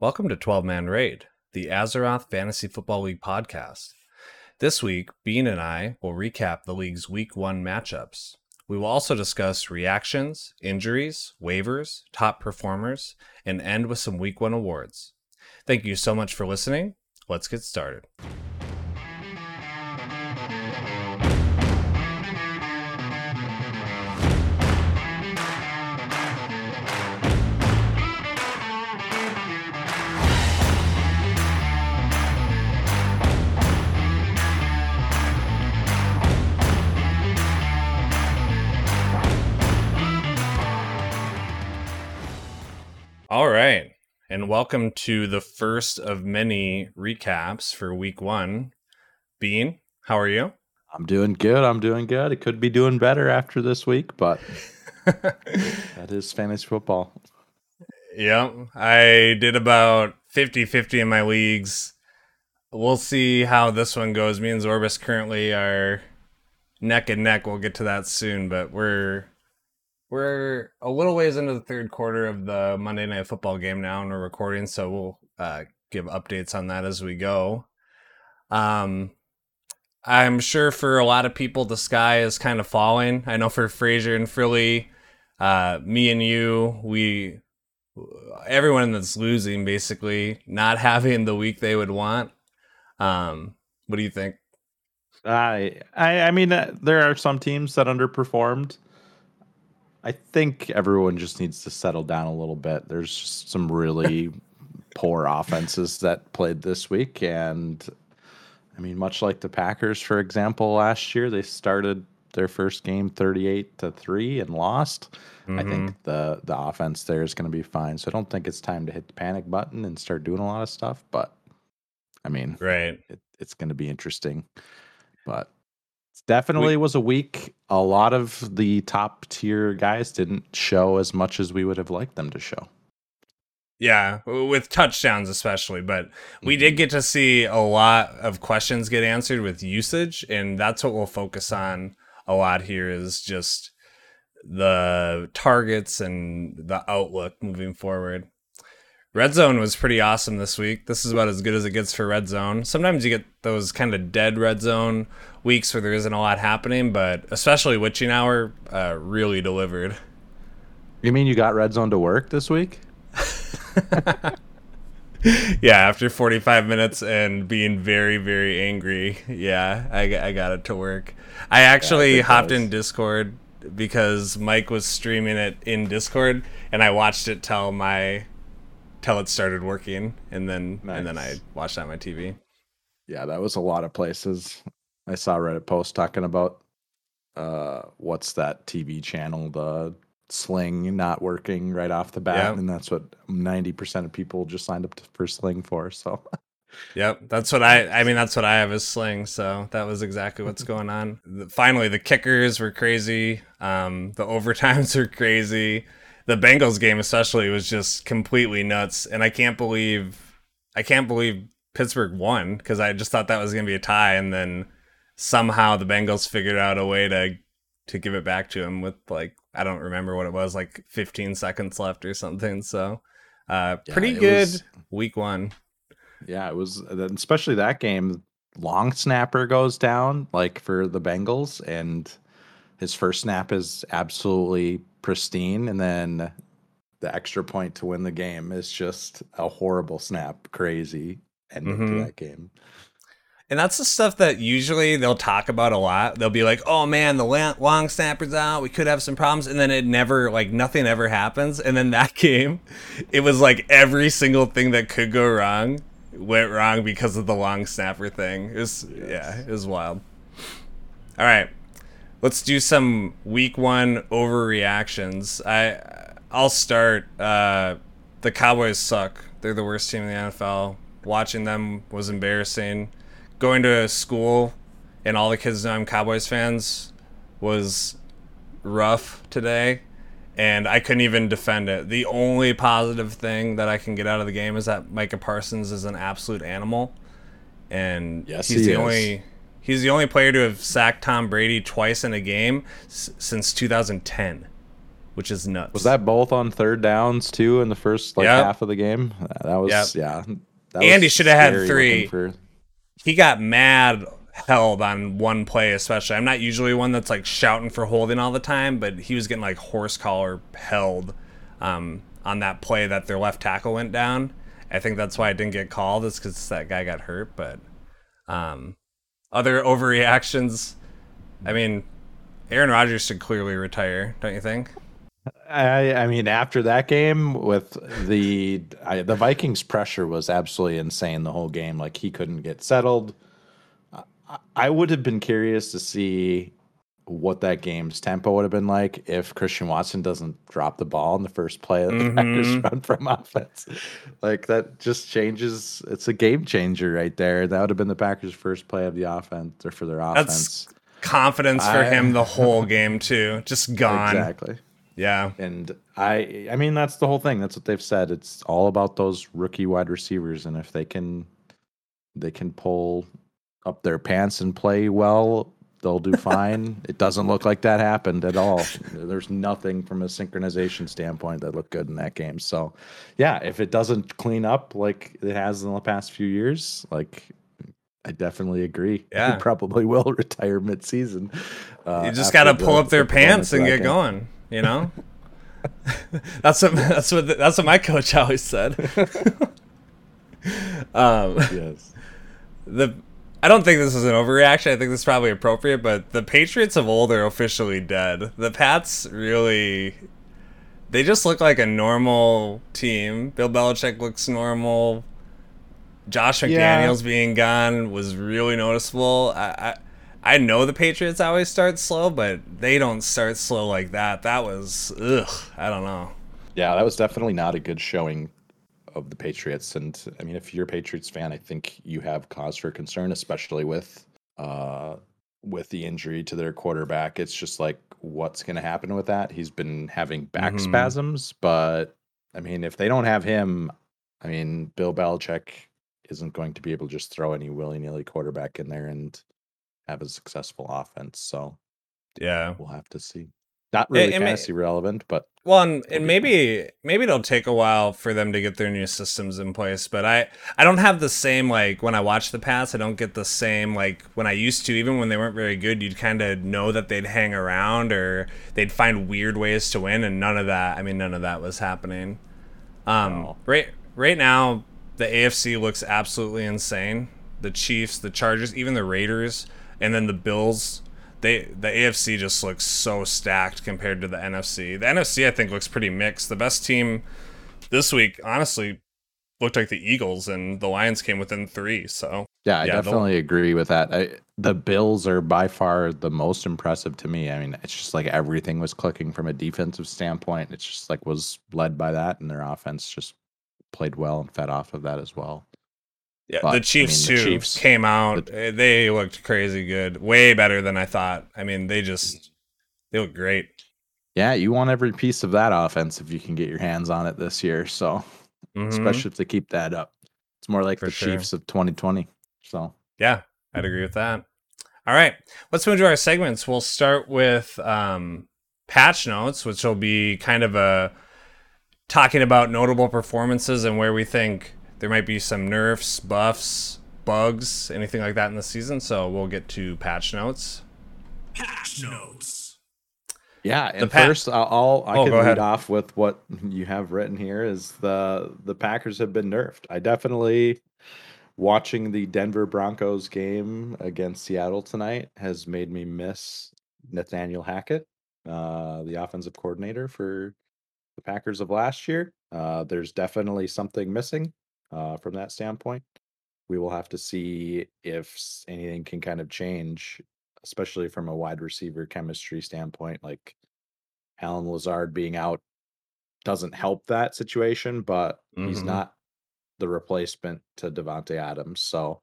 Welcome to 12 Man Raid, the Azeroth Fantasy Football League podcast. This week, Bean and I will recap the league's week one matchups. We will also discuss reactions, injuries, waivers, top performers, and end with some week one awards. Thank you so much for listening. Let's get started. And welcome to the first of many recaps for week one. Bean, how are you? I'm doing good. I'm doing good. It could be doing better after this week, but that is fantasy football. Yep. I did about 50 50 in my leagues. We'll see how this one goes. Me and Zorbus currently are neck and neck. We'll get to that soon, but we're we're a little ways into the third quarter of the Monday Night Football game now, and we're recording, so we'll uh, give updates on that as we go. Um, I'm sure for a lot of people, the sky is kind of falling. I know for Fraser and Frilly, uh, me and you, we, everyone that's losing, basically not having the week they would want. Um, what do you think? I, I, I mean, uh, there are some teams that underperformed. I think everyone just needs to settle down a little bit. There's just some really poor offenses that played this week. And I mean, much like the Packers, for example, last year, they started their first game 38 to 3 and lost. Mm-hmm. I think mm-hmm. the the offense there is going to be fine. So I don't think it's time to hit the panic button and start doing a lot of stuff, but I mean, right. It, it's going to be interesting. But definitely we, was a week. A lot of the top tier guys didn't show as much as we would have liked them to show. Yeah, with touchdowns especially, but we did mm-hmm. get to see a lot of questions get answered with usage, and that's what we'll focus on a lot here is just the targets and the outlook moving forward. Red Zone was pretty awesome this week. This is about as good as it gets for Red Zone. Sometimes you get those kind of dead Red Zone weeks where there isn't a lot happening, but especially Witching Hour uh, really delivered. You mean you got Red Zone to work this week? yeah, after 45 minutes and being very, very angry, yeah, I, I got it to work. I actually yeah, hopped in Discord because Mike was streaming it in Discord, and I watched it till my till it started working, and then nice. and then I watched on my TV. Yeah, that was a lot of places. I saw Reddit post talking about uh what's that TV channel, the Sling not working right off the bat, yep. and that's what ninety percent of people just signed up for Sling for. So. Yep, that's what I. I mean, that's what I have is Sling. So that was exactly what's going on. Finally, the kickers were crazy. Um, the overtimes were crazy the Bengals game especially was just completely nuts, and I can't believe I can't believe Pittsburgh won because I just thought that was going to be a tie, and then somehow the Bengals figured out a way to to give it back to him with like I don't remember what it was, like 15 seconds left or something. So, uh, pretty yeah, good was, week one. Yeah, it was especially that game. Long snapper goes down like for the Bengals, and his first snap is absolutely pristine, and then the extra point to win the game is just a horrible snap, crazy ending mm-hmm. to that game. And that's the stuff that usually they'll talk about a lot. They'll be like, "Oh man, the long snapper's out. We could have some problems," and then it never, like, nothing ever happens. And then that game, it was like every single thing that could go wrong went wrong because of the long snapper thing. It was, yes. yeah, it was wild. All right, let's do some week one overreactions. I I'll start. Uh, the Cowboys suck. They're the worst team in the NFL. Watching them was embarrassing. Going to school and all the kids know I'm Cowboys fans was rough today, and I couldn't even defend it. The only positive thing that I can get out of the game is that Micah Parsons is an absolute animal, and yes, he's he the is. only He's the only player to have sacked Tom Brady twice in a game s- since 2010, which is nuts. Was that both on third downs too in the first like Yep. half of the game? That was yeah. That Andy shoulda had three. For, he got mad held on one play especially i'm not usually one that's like shouting for holding all the time but he was getting like horse collar held um, on that play that their left tackle went down i think that's why it didn't get called is because that guy got hurt but um, other overreactions i mean aaron rodgers should clearly retire don't you think I, I mean, after that game with the I, the Vikings pressure was absolutely insane the whole game. Like he couldn't get settled. I, I would have been curious to see what that game's tempo would have been like if Christian Watson doesn't drop the ball in the first play that the mm-hmm. Packers run from offense. Like that just changes. It's a game changer right there. That would have been the Packers' first play of the offense or for their offense. That's confidence for I- him the whole game too just gone Exactly. yeah And I I mean that's the whole thing. That's what they've said. It's all about those rookie wide receivers and if they can they can pull up their pants and play well, they'll do fine. it doesn't look like that happened at all. There's nothing from a synchronization standpoint that looked good in that game. So, yeah, if it doesn't clean up like it has in the past few years, like I definitely agree. Yeah. He probably will retire mid-season. Uh, you just got to pull the- up their the pants and get going you know that's what that's what that's what my coach always said um Yes. the I don't think this is an overreaction. I think this is probably appropriate, but the Patriots of old are officially dead. The Pats really they just look like a normal team. Bill Belichick looks normal. Josh Yeah. McDaniels being gone was really noticeable. I, I I know the Patriots always start slow, but they don't start slow like that. That was ugh. I don't know. Yeah, that was definitely not a good showing of the Patriots. And I mean, if you're a Patriots fan, I think you have cause for concern, especially with uh with the injury to their quarterback. It's just like what's gonna happen with that? He's been having back Mhm. spasms, but I mean, if they don't have him, I mean, Bill Belichick isn't going to be able to just throw any willy-nilly quarterback in there and have a successful offense. So Yeah. we'll have to see. Not really it may- fantasy relevant, but Well, and, and be maybe maybe it'll take a while for them to get their new systems in place. But I I don't have the same like when I watch the Pats. I don't get the same like when I used to. Even when they weren't very good, you'd kind of know that they'd hang around or they'd find weird ways to win, and none of that. I mean, none of that was happening. Um, No. right right now, the AFC looks absolutely insane. The Chiefs, the Chargers, even the Raiders, and then the Bills. They the AFC just looks so stacked compared to the NFC. The NFC I think looks pretty mixed. The best team this week, honestly, looked like the Eagles, and the Lions came within three. So Yeah, I Yeah, definitely agree with that. I, the Bills are by far the most impressive to me. I mean, it's just like everything was clicking from a defensive standpoint. It's just like was led by that, and their offense just played well and fed off of that as well. Yeah, But, the Chiefs mean, the too Chiefs- came out. eh, They looked crazy good, way better than I thought. I mean, they just they look great. Yeah, you want every piece of that offense if you can get your hands on it this year. So, Mhm. especially if they keep that up, it's more like For the sure. Chiefs of 2020. So, Yeah, I'd agree with that. All right, let's move to our segments. We'll start with um, patch notes, which will be kind of a talking about notable performances and where we think there might be some nerfs, buffs, bugs, anything like that in the season. So we'll get to patch notes. Patch notes. Yeah, and Pack- first I'll, I'll Oh, can go lead ahead. off with what you have written here is the the Packers have been nerfed. I definitely watching the Denver Broncos game against Seattle tonight has made me miss Nathaniel Hackett, uh, the offensive coordinator for the Packers of last year. Uh, there's definitely something missing uh, from that standpoint. We will have to see if anything can kind of change especially from a wide receiver chemistry standpoint. Like Allen Lazard being out doesn't help that situation, but he's Mhm. not the replacement to Davante Adams. So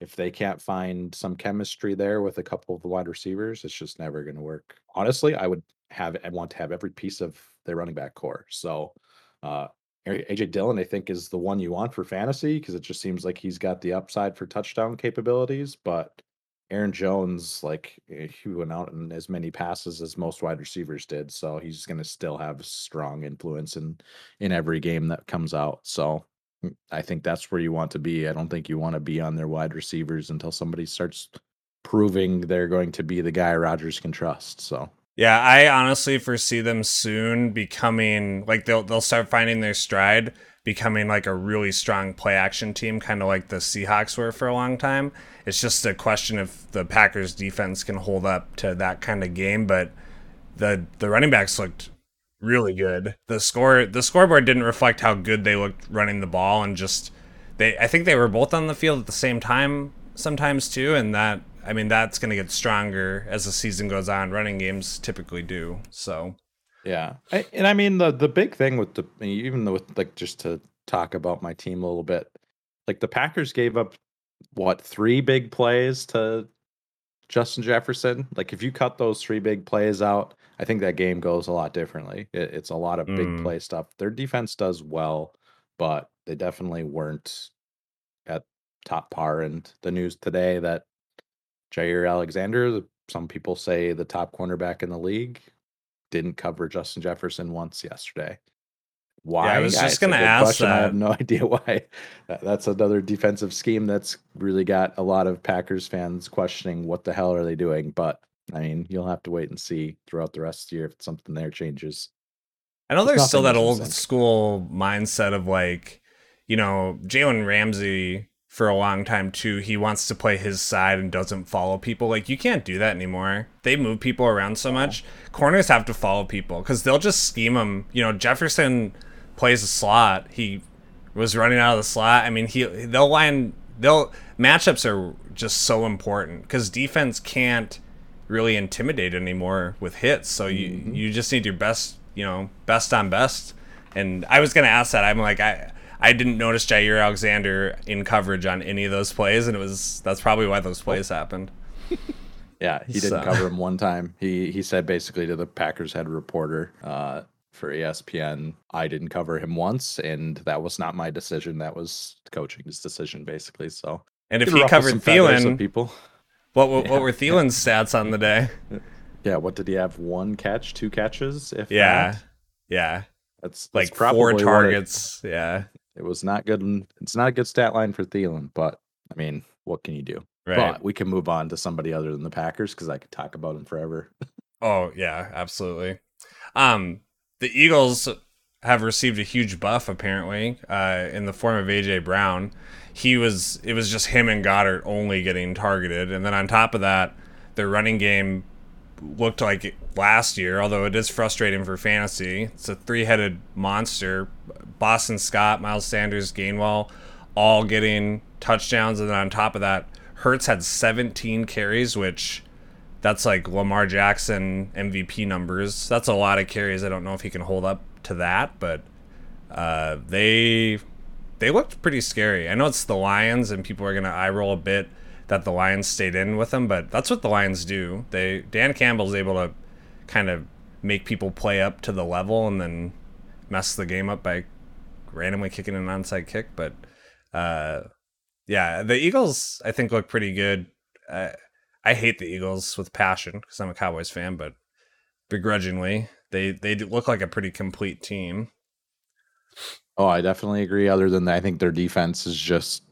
if they can't find some chemistry there with a couple of the wide receivers, it's just never going to work. Honestly, I would have I want to have every piece of their running back core. So uh AJ Dillon, I think, is the one you want for fantasy because it just seems like he's got the upside for touchdown capabilities, but Aaron Jones, like eh, he went out in as many passes as most wide receivers did, so he's going to still have strong influence in in every game that comes out. So mm, I think that's where you want to be. I don't think you want to be on their wide receivers until somebody starts proving they're going to be the guy Rodgers can trust. So yeah, I honestly foresee them soon becoming like they'll they'll start finding their stride, becoming like a really strong play action team, kind of like the Seahawks were for a long time. It's just a question if the Packers defense can hold up to that kind of game, but the the running backs looked really good. The score the scoreboard didn't reflect how good they looked running the ball and just they I think they were both on the field at the same time sometimes too and that I mean, that's going to get stronger as the season goes on. Running games typically do. So, yeah, I, and I mean the the big thing with the even with like just to talk about my team a little bit, like the Packers gave up what three big plays to Justin Jefferson. Like if you cut those three big plays out, I think that game goes a lot differently. It, it's a lot of big mm. play stuff. Their defense does well, but they definitely weren't at top par. And the news today that Jaire Alexander, some people say the top cornerback in the league, didn't cover Justin Jefferson once yesterday. Why? Yeah, I was just going to ask question. that. I have no idea why. That's another defensive scheme that's really got a lot of Packers fans questioning what the hell are they doing. But I mean, you'll have to wait and see throughout the rest of the year if something there changes. I know there's still that old school mindset of like, you know, Jalen Ramsey for a long time too. He wants to play his side and doesn't follow people. Like you can't do that anymore. They move people around so much. Corners have to follow people because they'll just scheme them. You know, Jefferson plays a slot. He was running out of the slot. I mean, he they'll line they'll matchups are just so important because defense can't really intimidate anymore with hits. So you mm-hmm. you just need your best you know best on best. And I was gonna ask that. I'm like I I didn't notice Jaire Alexander in coverage on any of those plays, and it was that's probably why those plays happened. yeah, he didn't so. cover him one time. He he said basically to the Packers head reporter uh, for ESPN, I didn't cover him once, and that was not my decision. That was coaching's decision, basically. So, and if he covered Thielen, people, what what, yeah. what were Thielen's stats on the day? Yeah, what did he have? One catch, two catches? If yeah, not? yeah, that's, that's like four targets. It, yeah, it was not good. It's not a good stat line for Thielen, but I mean, what can you do? Right. But we can move on to somebody other than the Packers because I could talk about them forever. oh yeah, absolutely. Um, the Eagles have received a huge buff apparently uh, in the form of AJ Brown. He was it was just him and Goedert only getting targeted, and then on top of that, their running game looked like last year, although it is frustrating for fantasy. It's a three headed monster. Boston Scott, Miles Sanders, Gainwell, all getting touchdowns. And then on top of that, Hurts had 17 carries, which that's like Lamar Jackson MVP numbers. That's a lot of carries. I don't know if he can hold up to that, but uh, they they looked pretty scary. I know it's the Lions, and people are gonna eye roll a bit that the Lions stayed in with them, but that's what the Lions do. They Dan Campbell's able to kind of make people play up to the level and then mess the game up by randomly kicking an onside kick. But uh, yeah, the Eagles I think look pretty good. I hate the Eagles with passion because I'm a Cowboys fan, but begrudgingly, they they look like a pretty complete team. Oh, I definitely agree. Other than that, I think their defense is just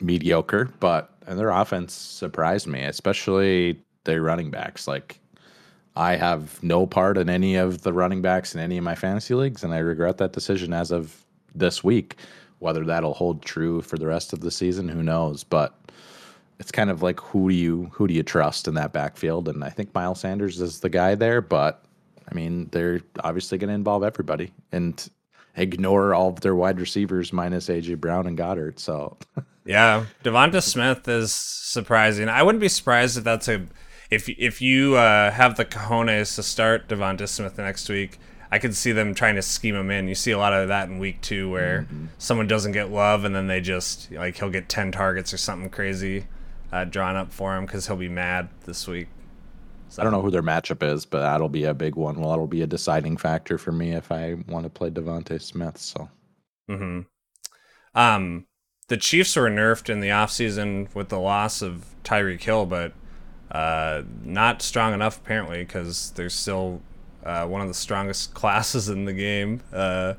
mediocre, but their offense surprised me, especially their running backs. Like, I have no part in any of the running backs in any of my fantasy leagues, and I regret that decision as of this week. Whether that'll hold true for the rest of the season, who knows? But it's kind of like who do you who do you trust in that backfield? And I think Miles Sanders is the guy there, but I mean they're obviously going to involve everybody and ignore all of their wide receivers minus AJ Brown and Goedert. So Yeah, Devonta Smith is surprising. I wouldn't be surprised if that's a if if you uh, have the cojones to start Devonta Smith next week. I could see them trying to scheme him in. You see a lot of that in week two, where mm-hmm. someone doesn't get love, and then they just like he'll get ten targets or something crazy uh, drawn up for him because he'll be mad this week. So. I don't know who their matchup is, but that'll be a big one. Well, that'll be a deciding factor for me if I want to play Devonte Smith. So, hmm um, the Chiefs were nerfed in the offseason with the loss of Tyreek Hill, but Uh, not strong enough apparently because they're still uh, one of the strongest classes in the game. Uh,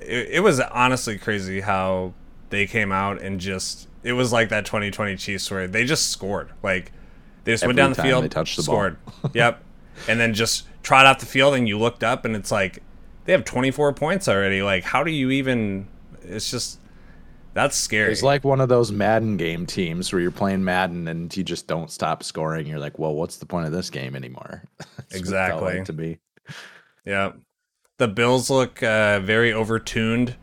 it, it was honestly crazy how they came out and just it was like that 2020 Chiefs where they just scored. Like they just Every went down the field, they touched the ball. scored. yep, and then just trot off the field, and you looked up, and it's like they have 24 points already. Like how do you even? It's just that's scary. It's like one of those Madden game teams where you're playing Madden and you just don't stop scoring. You're like, well, what's the point of this game anymore? That's what it felt Exactly. like to me. Yeah. The Bills look uh, very overtuned.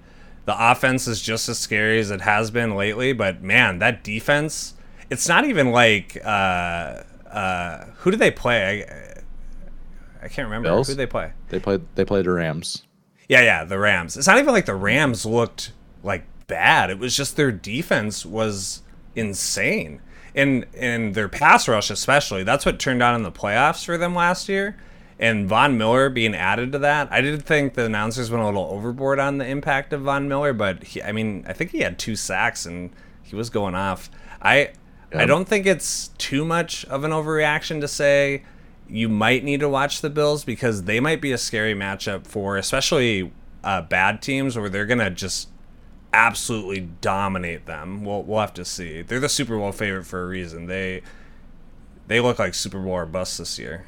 The offense is just as scary as it has been lately, but man, that defense, it's not even like uh, uh, who do they play? I, I can't remember. Bills? Who did they play? They played they played the Rams. Yeah, yeah, the Rams. It's not even like the Rams looked like bad. It was just their defense was insane. And and their pass rush especially. That's what turned on in the playoffs for them last year. And Von Miller being added to that. I did think the announcers went a little overboard on the impact of Von Miller, but he, I mean, I think he had two sacks and he was going off. I I don't think it's too much of an overreaction to say you might need to watch the Bills because they might be a scary matchup for especially uh, bad teams where they're gonna just absolutely dominate them. We'll we'll have to see. They're the Super Bowl favorite for a reason. They they look like Super Bowl or bust this year.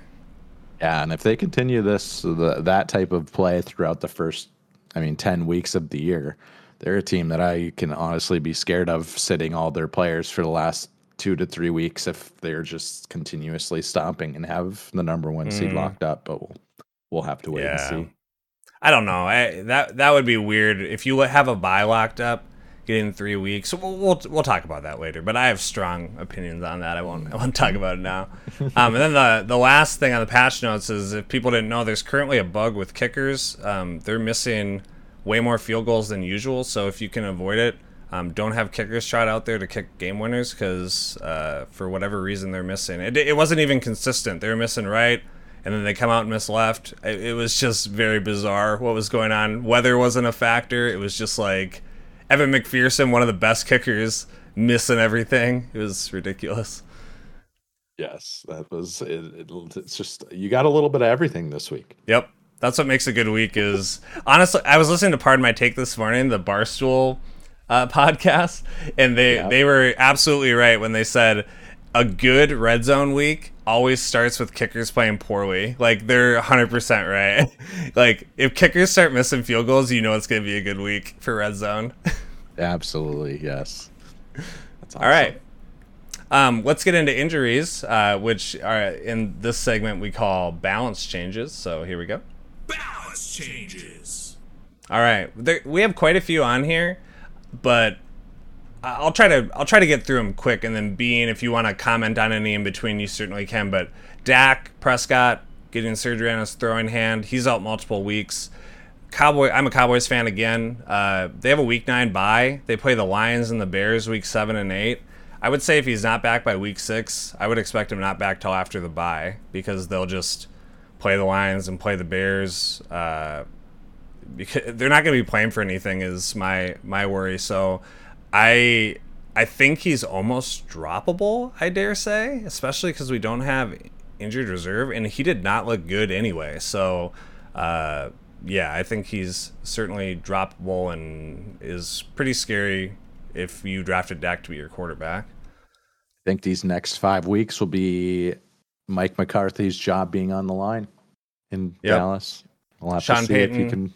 Yeah, and if they continue this the, that type of play throughout the first, I mean, ten weeks of the year, they're a team that I can honestly be scared of sitting all their players for the last two to three weeks if they're just continuously stomping and have the number one seed Mhm. locked up. But we'll we'll have to wait Yeah. and see. I don't know. I, that that would be weird if you have a bye locked up, getting three weeks. We'll, we'll we'll talk about that later. But I have strong opinions on that. I won't I won't talk about it now. Um, and then the the last thing on the patch notes is if people didn't know, there's currently a bug with kickers. Um, they're missing way more field goals than usual. So if you can avoid it. Um, don't have kickers shot out there to kick game winners because uh, for whatever reason they're missing. It, it wasn't even consistent. They were missing right, and then they come out and miss left. It, it was just very bizarre what was going on. Weather wasn't a factor. It was just like Evan McPherson, one of the best kickers, missing everything. It was ridiculous. Yes, that was it, it, it's just you got a little bit of everything this week. Yep. That's what makes a good week is honestly I was listening to Pardon My Take this morning, the Barstool uh, podcast, and they Yeah. they were absolutely right when they said a good red zone week always starts with kickers playing poorly. Like they're 100% right. like if kickers start missing field goals, you know it's going to be a good week for red zone. Absolutely, yes. That's All right. Um, let's get into injuries, uh, which are in this segment we call balance changes. So here we go. Balance changes. All right, there, we have quite a few on here, but I- I'll try to I'll try to get through them quick, and then Bean, if you want to comment on any in between, you certainly can. But Dak Prescott getting surgery on his throwing hand, he's out multiple weeks. Cowboy, I'm a Cowboys fan again. Uh, they have a week nine bye. They play the Lions and the Bears week seven and eight. I would say if he's not back by week six, I would expect him not back till after the bye because they'll just play the Lions and play the Bears. Uh, because they're not going to be playing for anything is my my worry. So I I think he's almost droppable. I dare say, especially because we don't have injured reserve, and he did not look good anyway. So uh, yeah, I think he's certainly droppable and is pretty scary if you drafted Dak to be your quarterback. I think these next five weeks will be Mike McCarthy's job being on the line in Yep. Dallas. We'll have Sean to see if Payton. he can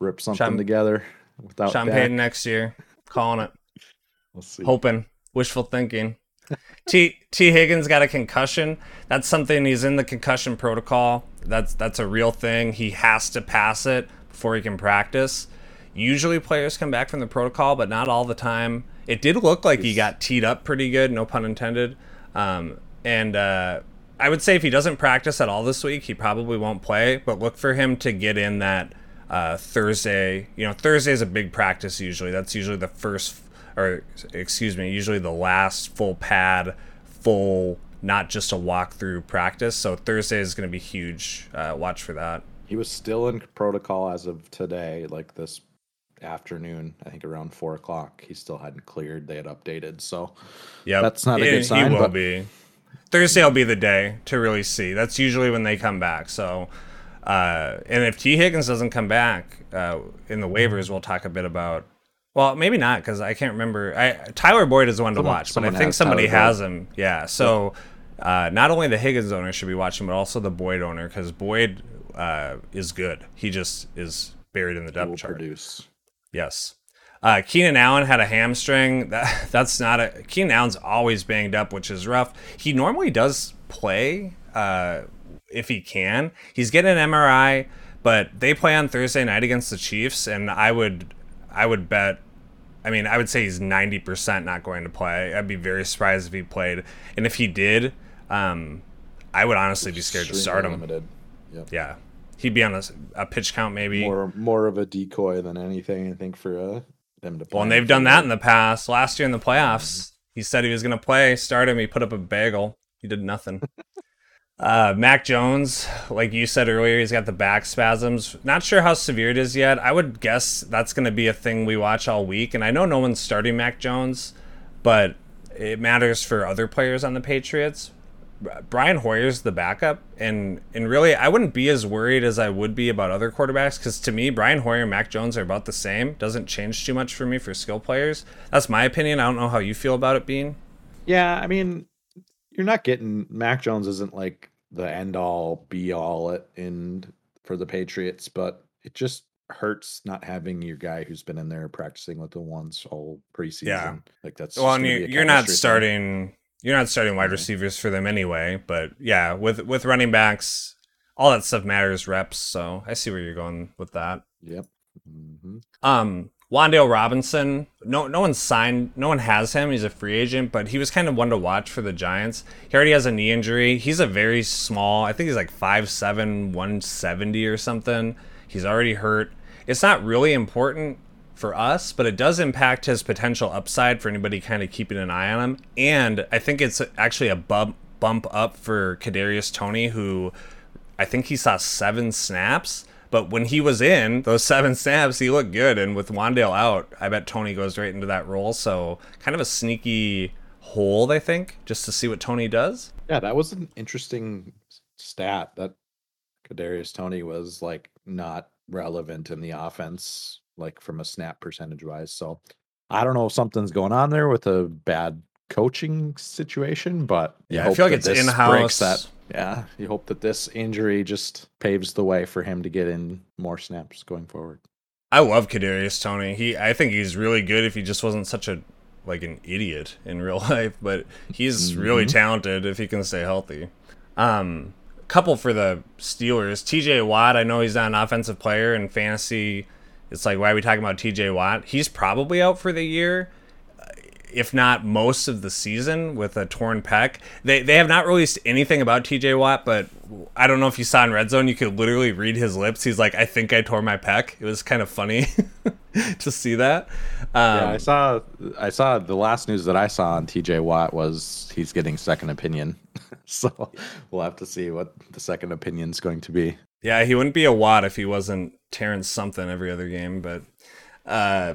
rip something Sean- together without Sean Dak. Payton next year, calling it. We'll see. hoping. Wishful thinking. T t. Higgins got a concussion. That's something he's in the concussion protocol. That's that's a real thing. He has to pass it before he can practice. Usually players come back from the protocol but not all the time. It did look like he got teed up pretty good no pun intended. Um, and uh, i would say if he doesn't practice at all this week he probably won't play. But look for him to get in that uh, Thursday. You know, Thursday is a big practice usually. That's usually the first, or excuse me, usually the last full pad, full, not just a walkthrough practice. So Thursday is going to be huge. Uh, watch for that. He was still in protocol as of today, like this afternoon. I think around four o'clock. He still hadn't cleared. They had updated, so Yeah, That's not a good sign, He will but- be. Thursday will be the day to really see. That's usually when they come back. So, uh, and if Tee Higgins doesn't come back uh, in the waivers, we'll talk a bit about. Well, maybe not because I can't remember. I Tyler Boyd is the one to Someone- watch, but I think somebody Tyler Boyd. has him. Yeah. So, uh, not only the Higgins owner should be watching, but also the Boyd owner because Boyd uh, is good. He just is buried in the depth will chart. produce. Yes. Uh, Keenan Allen had a hamstring. That that's not a Keenan Allen's always banged up, which is rough. He normally does play uh, if he can. He's getting an MRI, but they play on Thursday night against the Chiefs, and I would I would bet. I mean, I would say he's ninety percent not going to play. I'd be very surprised if he played, and if he did, um, I would honestly be scared to start him. Limited. Yep. Yeah, he'd be on a pitch count maybe. More more of a decoy than anything. I think for uh, them to. Play. Well, and they've done that in the past. Last year in the playoffs, he said he was going to play. Start him. He put up a bagel. He did nothing. uh, Mac Jones, like you said earlier, he's got the back spasms. Not sure how severe it is yet. I would guess that's going to be a thing we watch all week. And I know no one's starting Mac Jones, but it matters for other players on the Patriots. Brian Hoyer's the backup, and and really, I wouldn't be as worried as I would be about other quarterbacks because to me, Brian Hoyer and Mac Jones are about the same. Doesn't change too much for me for skill players. That's my opinion. I don't know how you feel about it being. Yeah, I mean, you're not getting Mac Jones isn't like the end all be all in for the Patriots, but it just hurts not having your guy who's been in there practicing with the ones all preseason. Yeah. like that's Well, and you, you're not chemistry thing. starting. You're not starting wide Mhm. receivers for them anyway. But yeah, with with running backs, all that stuff matters reps. So I see where you're going with that. Yep. hmm Um, Wandale Robinson. No, no one signed. No one has him. He's a free agent, but he was kind of one to watch for the Giants. He already has a knee injury. He's a very small. I think he's like 5'7", 170 or something. He's already hurt. It's not really important for us, but it does impact his potential upside for anybody kind of keeping an eye on him. And I think it's actually a bump bump up for Kadarius Toney, who I think he saw seven snaps. But when he was in those seven snaps, he looked good. And with Wandale out, I bet Toney goes right into that role. So kind of a sneaky hole, I think, just to see what Toney does. Yeah, that was an interesting stat that Kadarius Toney was like not relevant in the offense, like from a snap percentage wise. So I don't know if something's going on there with a bad coaching situation, but Yeah, I feel like it's in-house. That yeah, you hope that this injury just paves the way for him to get in more snaps going forward. I love Kadarius Toney. He, I think he's really good if he just wasn't such a like an idiot in real life. But he's really Mhm. talented if he can stay healthy. Um, couple for the Steelers. T.J. Watt. I know he's not an offensive player in fantasy. It's like why are we talking about T.J. Watt? He's probably out for the year if not most of the season with a torn pec. They they have not released anything about TJ Watt, but I don't know if you saw in Red Zone, you could literally read his lips. He's like, I think I tore my pec. It was kind of funny to see that. Um, Yeah, I saw I saw the last news that I saw on TJ Watt was he's getting second opinion. so we'll have to see what the second opinion's going to be. Yeah, he wouldn't be a Watt if he wasn't tearing something every other game. But uh,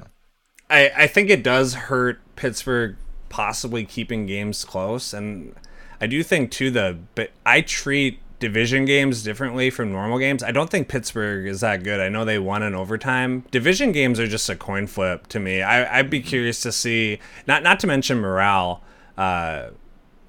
I I think it does hurt Pittsburgh possibly keeping games close, and I do think too the but I treat division games differently from normal games. I don't think Pittsburgh is that good. I know they won in overtime. Division games are just a coin flip to me. I, I'd be curious to see not not to mention morale. Uh,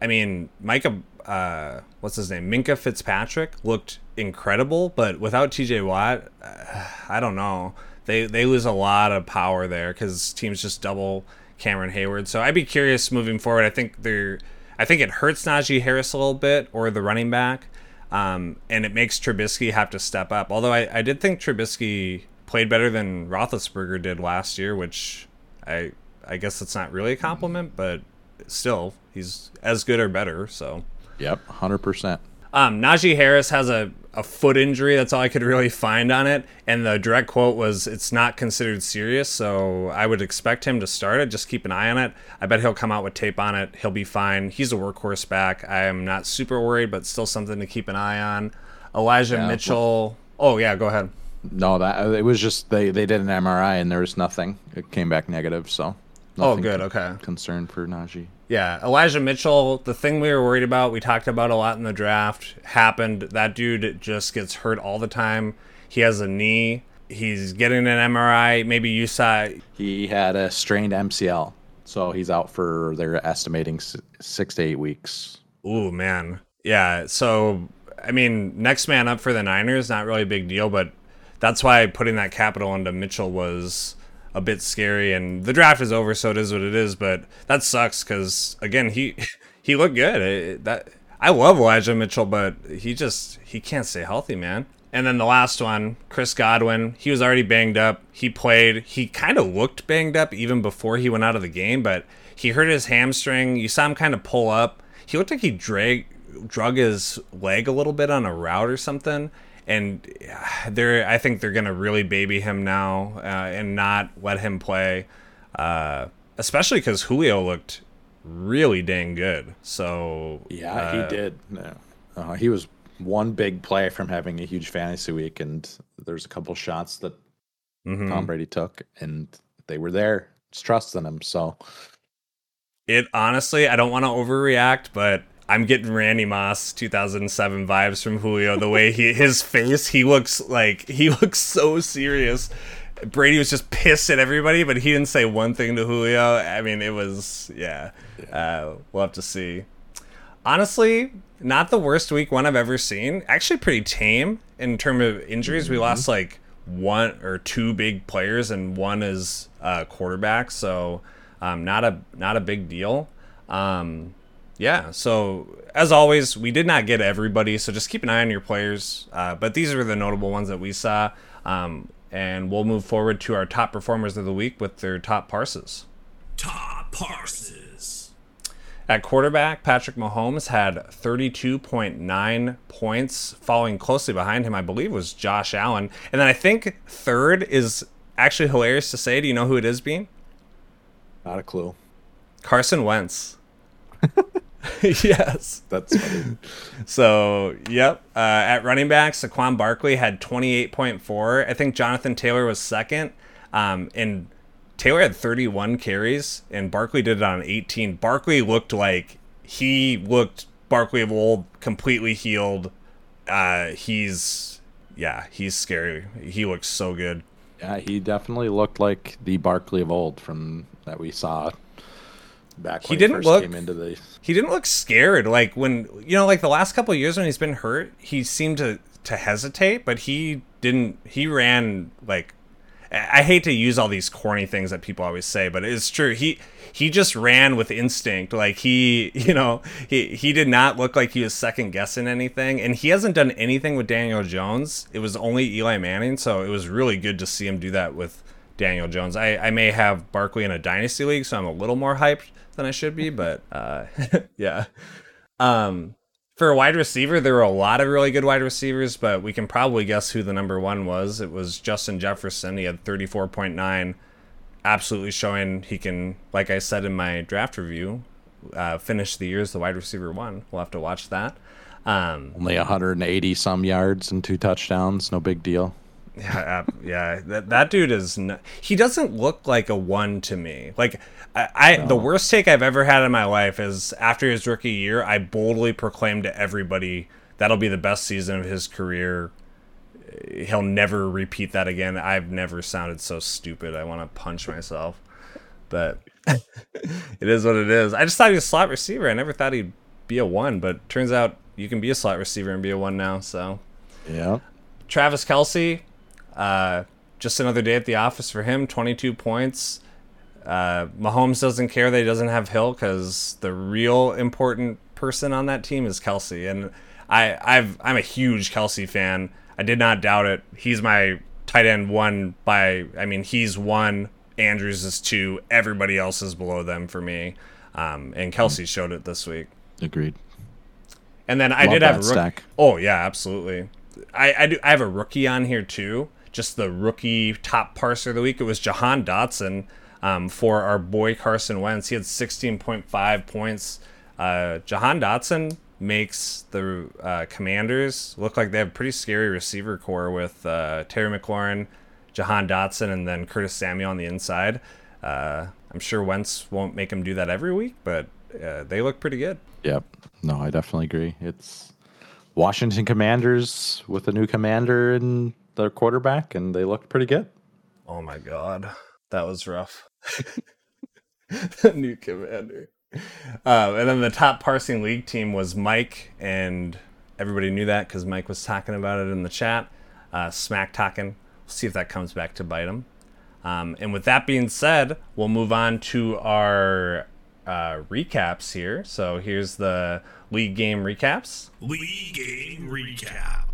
I mean, Micah, uh, what's his name? Minkah Fitzpatrick looked incredible, but without TJ Watt, uh, I don't know. They they lose a lot of power there because teams just double Cameron Heyward. So I'd be curious moving forward. I think they're, I think it hurts Najee Harris a little bit or the running back, um, and it makes Trubisky have to step up. Although I, I did think Trubisky played better than Roethlisberger did last year, which I I guess it's not really a compliment, but still he's as good or better. So Yep, hundred percent. um, Najee Harris has a, a foot injury. That's all I could really find on it. And the direct quote was, "It's not considered serious, so I would expect him to start it. Just keep an eye on it. I bet he'll come out with tape on it. He'll be fine. He's a workhorse back. I am not super worried, but still something to keep an eye on. Elijah Yeah, Mitchell. Oh yeah, go ahead. No, that it was just they they did an MRI and there was nothing. It came back negative. So Oh, good. Okay. Concern for Najee. Yeah, Elijah Mitchell, the thing we were worried about, we talked about a lot in the draft, happened. That dude just gets hurt all the time. He has a knee. He's getting an MRI. Maybe you saw. He had a strained MCL, so he's out for they're estimating six to eight weeks. Ooh, man. Yeah, so, I mean, next man up for the Niners, not really a big deal, but that's why putting that capital into Mitchell was a bit scary. And the draft is over, so it is what it is. But that sucks because, again, he he looked good. It- that I love Elijah Mitchell, but he just he can't stay healthy, man. And then the last one, Chris Godwin, he was already banged up. He played. He kind of looked banged up even before he went out of the game, but he hurt his hamstring. You saw him kind of pull up. He looked like he drag, drug his leg a little bit on a route or something. And uh, they're, I think they're gonna really baby him now uh, and not let him play, uh, especially because Julio looked really dang good. So Yeah, uh, he did. No. Uh, he was one big play from having a huge fantasy week, and there's a couple shots that mhm. Tom Brady took, and they were there. Just trusting him. So it honestly, I don't want to overreact, but I'm getting Randy Moss 2007 vibes from Julio. The way he, his face, he looks like he looks so serious. Brady was just pissed at everybody, but he didn't say one thing to Julio. I mean, it was yeah. Uh, we'll have to see. Honestly, not the worst week one I've ever seen. Actually, pretty tame in terms of injuries. We lost like one or two big players, and one is uh, quarterback. So um, not a not a big deal. Um, yeah. So as always, we did not get everybody. So just keep an eye on your players. Uh, but these are the notable ones that we saw. Um, and we'll move forward to our top performers of the week with their top parses. Top Parses. At quarterback, Patrick Mahomes had 32.9 points. Following closely behind him, I believe, was Josh Allen. And then I think third is actually hilarious to say. Do you know who it is, Bean? not a clue. Carson Wentz. yes. That's funny. So, yep. Uh, at running back, Saquon Barkley had 28.4. I think Jonathan Taylor was second. Um, and Taylor had 31 carries, and Barkley did it on 18. Barkley looked like he looked Barkley of old, completely healed. Uh, he's, yeah, he's scary. He looks so good. yeah, he definitely looked like the Barkley of old from that we saw back He didn't first look- came into the he didn't look scared like when you know like the last couple of years when he's been hurt he seemed to to hesitate but he didn't he ran like I I hate to use all these corny things that people always say, but it's true. He he just ran with instinct. Like he, you know, he he did not look like he was second guessing anything, and he hasn't done anything with Daniel Jones. It was only Eli Manning, so it was really good to see him do that with Daniel Jones. I I may have Barkley in a dynasty league, so I'm a little more hyped than I should be, but uh, yeah. Um, for a wide receiver, there were a lot of really good wide receivers, but we can probably guess who the number one was. It was Justin Jefferson. He had 34.9, absolutely showing he can, like I said in my draft review, uh, finish the year as the wide receiver one. We'll have to watch that. Um, only 180 some yards and two touchdowns. No big deal. Yeah, yeah. That that dude is. N- he doesn't look like a one to me. Like I, I the worst take I've ever had in my life is after his rookie year, I boldly proclaimed to everybody that'll be the best season of his career. He'll never repeat that again. I've never sounded so stupid. I want to punch myself, but it is what it is. I just thought he was a slot receiver. I never thought he'd be a one, but turns out you can be a slot receiver and be a one now. So. Yeah. Travis Kelce, uh, just another day at the office for him. 22 points. Uh, Mahomes doesn't care that he doesn't have Hill because the real important person on that team is Kelce, and I, I've I'm a huge Kelce fan. I did not doubt it. He's my tight end one by. I mean, he's one. Andrews is two. Everybody else is below them for me. Um, and Kelce showed it this week. Agreed. And then I Love did have a rook- stack. Oh yeah, absolutely. I I, do, I have a rookie on here too. Just the rookie top parser of the week. It was Jahan Dotson um, for our boy Carson Wentz. He had 16.5 points. Uh, Jahan Dotson makes the uh, Commanders look like they have a pretty scary receiver core with uh, Terry McLaurin, Jahan Dotson, and then Curtis Samuel on the inside. Uh, I'm sure Wentz won't make him do that every week, but uh, they look pretty good. Yep. No, I definitely agree. It's Washington Commanders with a new commander and their quarterback, and they looked pretty good. Oh my god, that was rough. the new commander. Uh, and then the top parsing league team was Mike, and everybody knew that because Mike was talking about it in the chat, uh, smack talking. We'll see if that comes back to bite him. Um, and with that being said, we'll move on to our uh, recaps here. So here's the league game recaps. League game recap.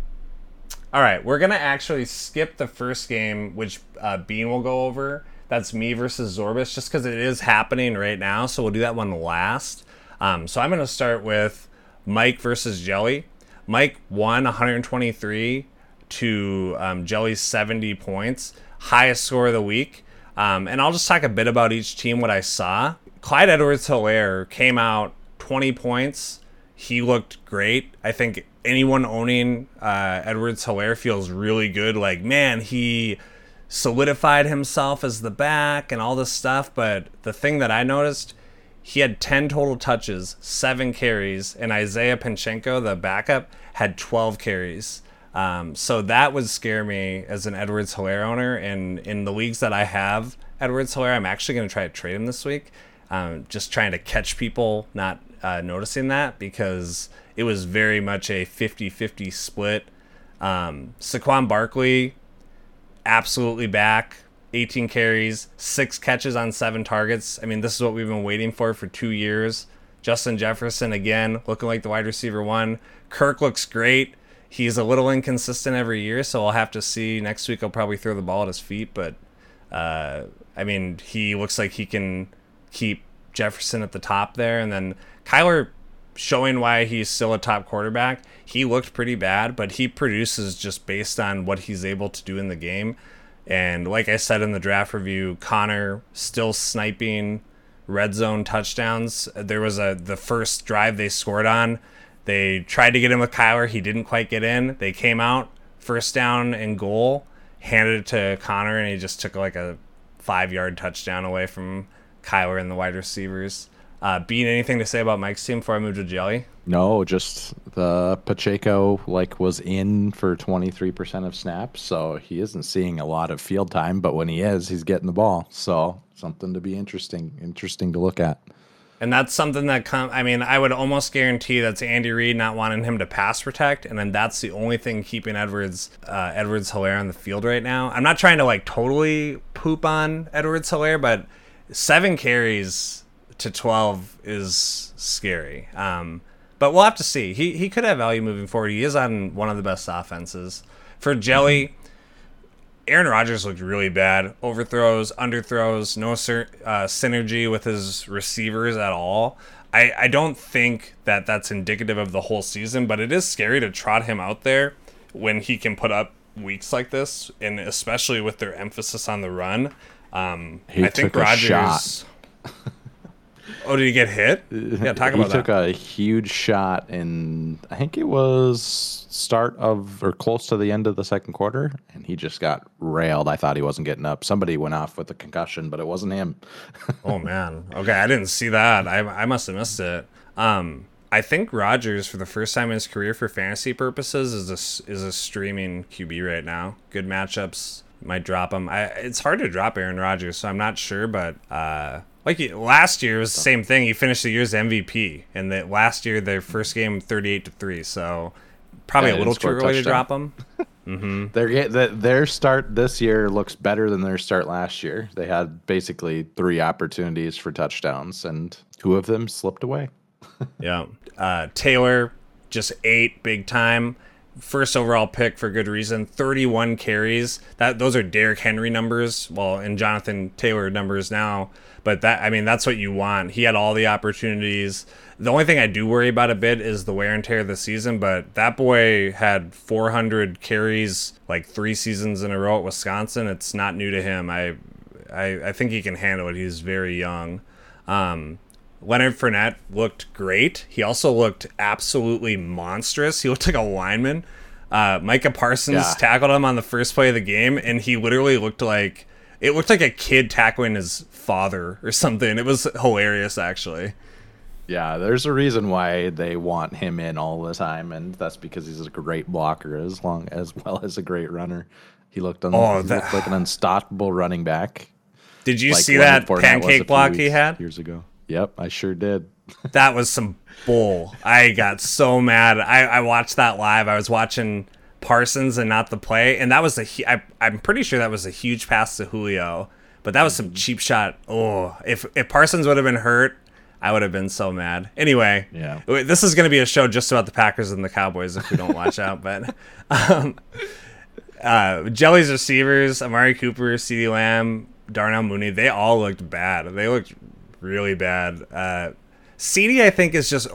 All right, we're gonna actually skip the first game, which uh, Bean will go over. That's me versus Zorbus, just because it is happening right now. So we'll do that one last. Um, so I'm gonna start with Mike versus Jelly. Mike won 123 to um, Jelly's 70 points, highest score of the week. Um, and I'll just talk a bit about each team, what I saw. Clyde Edwards Helaire came out 20 points. He looked great. I think anyone owning uh, Edwards Helaire feels really good. Like, man, he solidified himself as the back and all this stuff. But the thing that I noticed, he had 10 total touches, seven carries, and Isiah Pacheco, the backup, had 12 carries. Um, so that would scare me as an Edwards Helaire owner. And in the leagues that I have Edwards Helaire, I'm actually going to try to trade him this week. Um, just trying to catch people not uh, noticing that because it was very much a 50 50 split. Um, Saquon Barkley, absolutely back. 18 carries, six catches on seven targets. I mean, this is what we've been waiting for for two years. Justin Jefferson, again, looking like the wide receiver one. Kirk looks great. He's a little inconsistent every year, so I'll have to see. Next week, I'll probably throw the ball at his feet, but uh, I mean, he looks like he can keep Jefferson at the top there. And then Kyler showing why he's still a top quarterback. He looked pretty bad, but he produces just based on what he's able to do in the game. And like I said in the draft review, Connor still sniping red zone touchdowns. There was a the first drive they scored on. They tried to get him with Kyler. He didn't quite get in. They came out first down and goal, handed it to Connor, and he just took like a five yard touchdown away from Kyler and the wide receivers. Uh, Bean, anything to say about Mike's team before I move to Jelly? No, just the Pacheco like was in for 23% of snaps, so he isn't seeing a lot of field time, but when he is, he's getting the ball. So, something to be interesting, interesting to look at. And that's something that come. I mean, I would almost guarantee that's Andy Reid not wanting him to pass protect, and then that's the only thing keeping Edwards uh, Edwards Helaire on the field right now. I'm not trying to like totally poop on Edwards Helaire, but seven carries to 12 is scary. Um, but we'll have to see. He he could have value moving forward. He is on one of the best offenses. For Jelly, Aaron Rodgers looked really bad. Overthrows, underthrows, no uh, synergy with his receivers at all. I, I don't think that that's indicative of the whole season, but it is scary to trot him out there when he can put up weeks like this, and especially with their emphasis on the run. Um, He I think Rodgers. Oh, did he get hit? Yeah, talk about that. he took a huge shot in I think it was start of or close to the end of the second quarter and he just got railed. I thought he wasn't getting up. Somebody went off with a concussion, but it wasn't him. Oh man. Okay, I didn't see that. I I must have missed it. Um, I think Rodgers, for the first time in his career, for fantasy purposes, is a is a streaming QB right now. Good matchups. Might drop him. I, it's hard to drop Aaron Rodgers, so I'm not sure. But uh, like last year was the same thing. He finished the year's MVP, and that last year their first game 38 to three. So probably Yeah, a little too early to drop him. Their ga- the, their start this year looks better than their start last year. They had basically three opportunities for touchdowns and two of them slipped away. Yeah. Uh, Taylor just ate big time. First overall pick for good reason. 31 carries. That those are Derrick Henry numbers. Well, and Jonathan Taylor numbers now. But that I mean that's what you want. He had all the opportunities. The only thing I do worry about a bit is the wear and tear of the season, but that boy had 400 carries like 3 seasons in a row at Wisconsin. It's not new to him. I I, I think he can handle it. He's very young. Um, Leonard Fournette looked great. He also looked absolutely monstrous. He looked like a lineman. Uh, Micah Parsons Yeah. tackled him on the first play of the game, and he literally looked like it looked like a kid tackling his father or something. It was hilarious, actually. Yeah, there's a reason why they want him in all the time, and that's because he's a great blocker as long as well as a great runner. He looked, un- Oh, that- looked like an unstoppable running back. Did you like see that pancake block he had? years ago? Yep, I sure did. That was some bull. I got so mad. I, I watched that live. I was watching Parsons and not the play, and that was a. I, I'm pretty sure that was a huge pass to Julio, but that was some cheap shot. Oh, if if Parsons would have been hurt, I would have been so mad. Anyway, Yeah. this is going to be a show just about the Packers and the Cowboys if we don't watch out. But um, uh, Jelly's receivers, Amari Cooper, CeeDee Lamb, Darnell Mooney, they all looked bad. They looked really bad. Uh, CD, I think, is just.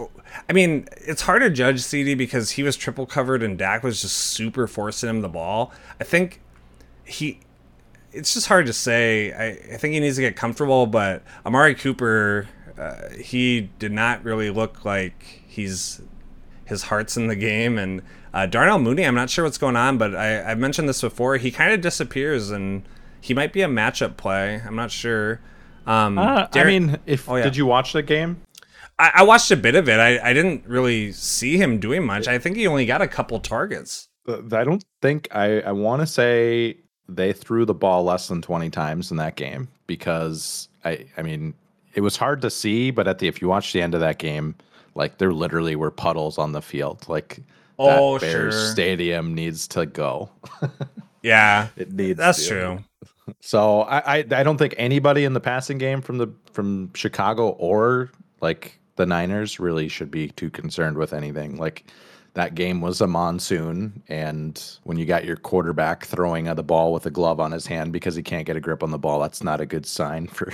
I mean, it's hard to judge CD because he was triple covered and Dak was just super forcing him the ball. I think he. It's just hard to say. I, I think he needs to get comfortable, but Amari Cooper, uh, he did not really look like he's his heart's in the game. And uh, Darnell Mooney, I'm not sure what's going on, but I, I've mentioned this before. He kind of disappears, and he might be a matchup play. I'm not sure. Um, Uh, I mean, if Oh, yeah. did you watch the game? I, I watched a bit of it. I, I didn't really see him doing much. I think he only got a couple targets. Uh, I don't think I. I want to say they threw the ball less than twenty times in that game because I. I mean, it was hard to see, but at the if you watch the end of that game, like there literally were puddles on the field. Like that Oh, Bears sure. stadium needs to go. Yeah, It needs. that's to. true. So I, I I don't think anybody in the passing game from the from Chicago or like the Niners really should be too concerned with anything. Like that game was a monsoon, and when you got your quarterback throwing the ball with a glove on his hand because he can't get a grip on the ball, that's not a good sign for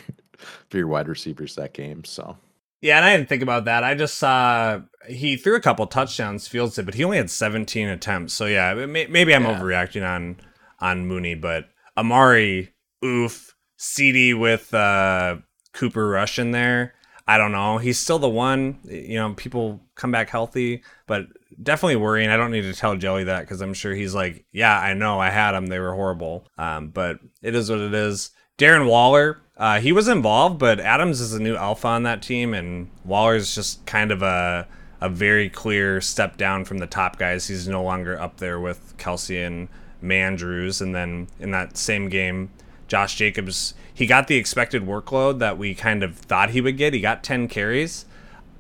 for your wide receivers that game. So Yeah, and I didn't think about that. I just saw he threw a couple touchdowns, Fields did, but he only had 17 attempts. So yeah, maybe I'm Yeah. overreacting on on Mooney, but Amari, oof, CD with uh, Cooper Rush in there. I don't know. He's still the one. You know, people come back healthy, but definitely worrying. I don't need to tell Joey that because I'm sure he's like, yeah, I know, I had them. They were horrible. Um, but it is what it is. Darren Waller, uh, he was involved, but Adams is a new alpha on that team, and Waller's just kind of a a very clear step down from the top guys. He's no longer up there with Kelce and Mandrews. And then in that same game, Josh Jacobs, he got the expected workload that we kind of thought he would get. He got 10 carries,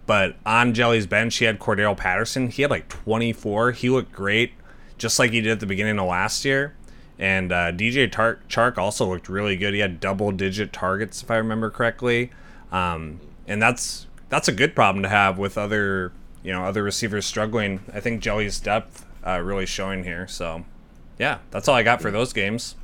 but on Jelly's bench, he had Cordarrelle Patterson. He had like 24. He looked great, just like he did at the beginning of last year. And uh, DJ Tar- Chark also looked really good. He had double digit targets, if I remember correctly. Um, and that's that's a good problem to have with other you know other receivers struggling. I think Jelly's depth uh, really showing here. So yeah, that's all I got for those games.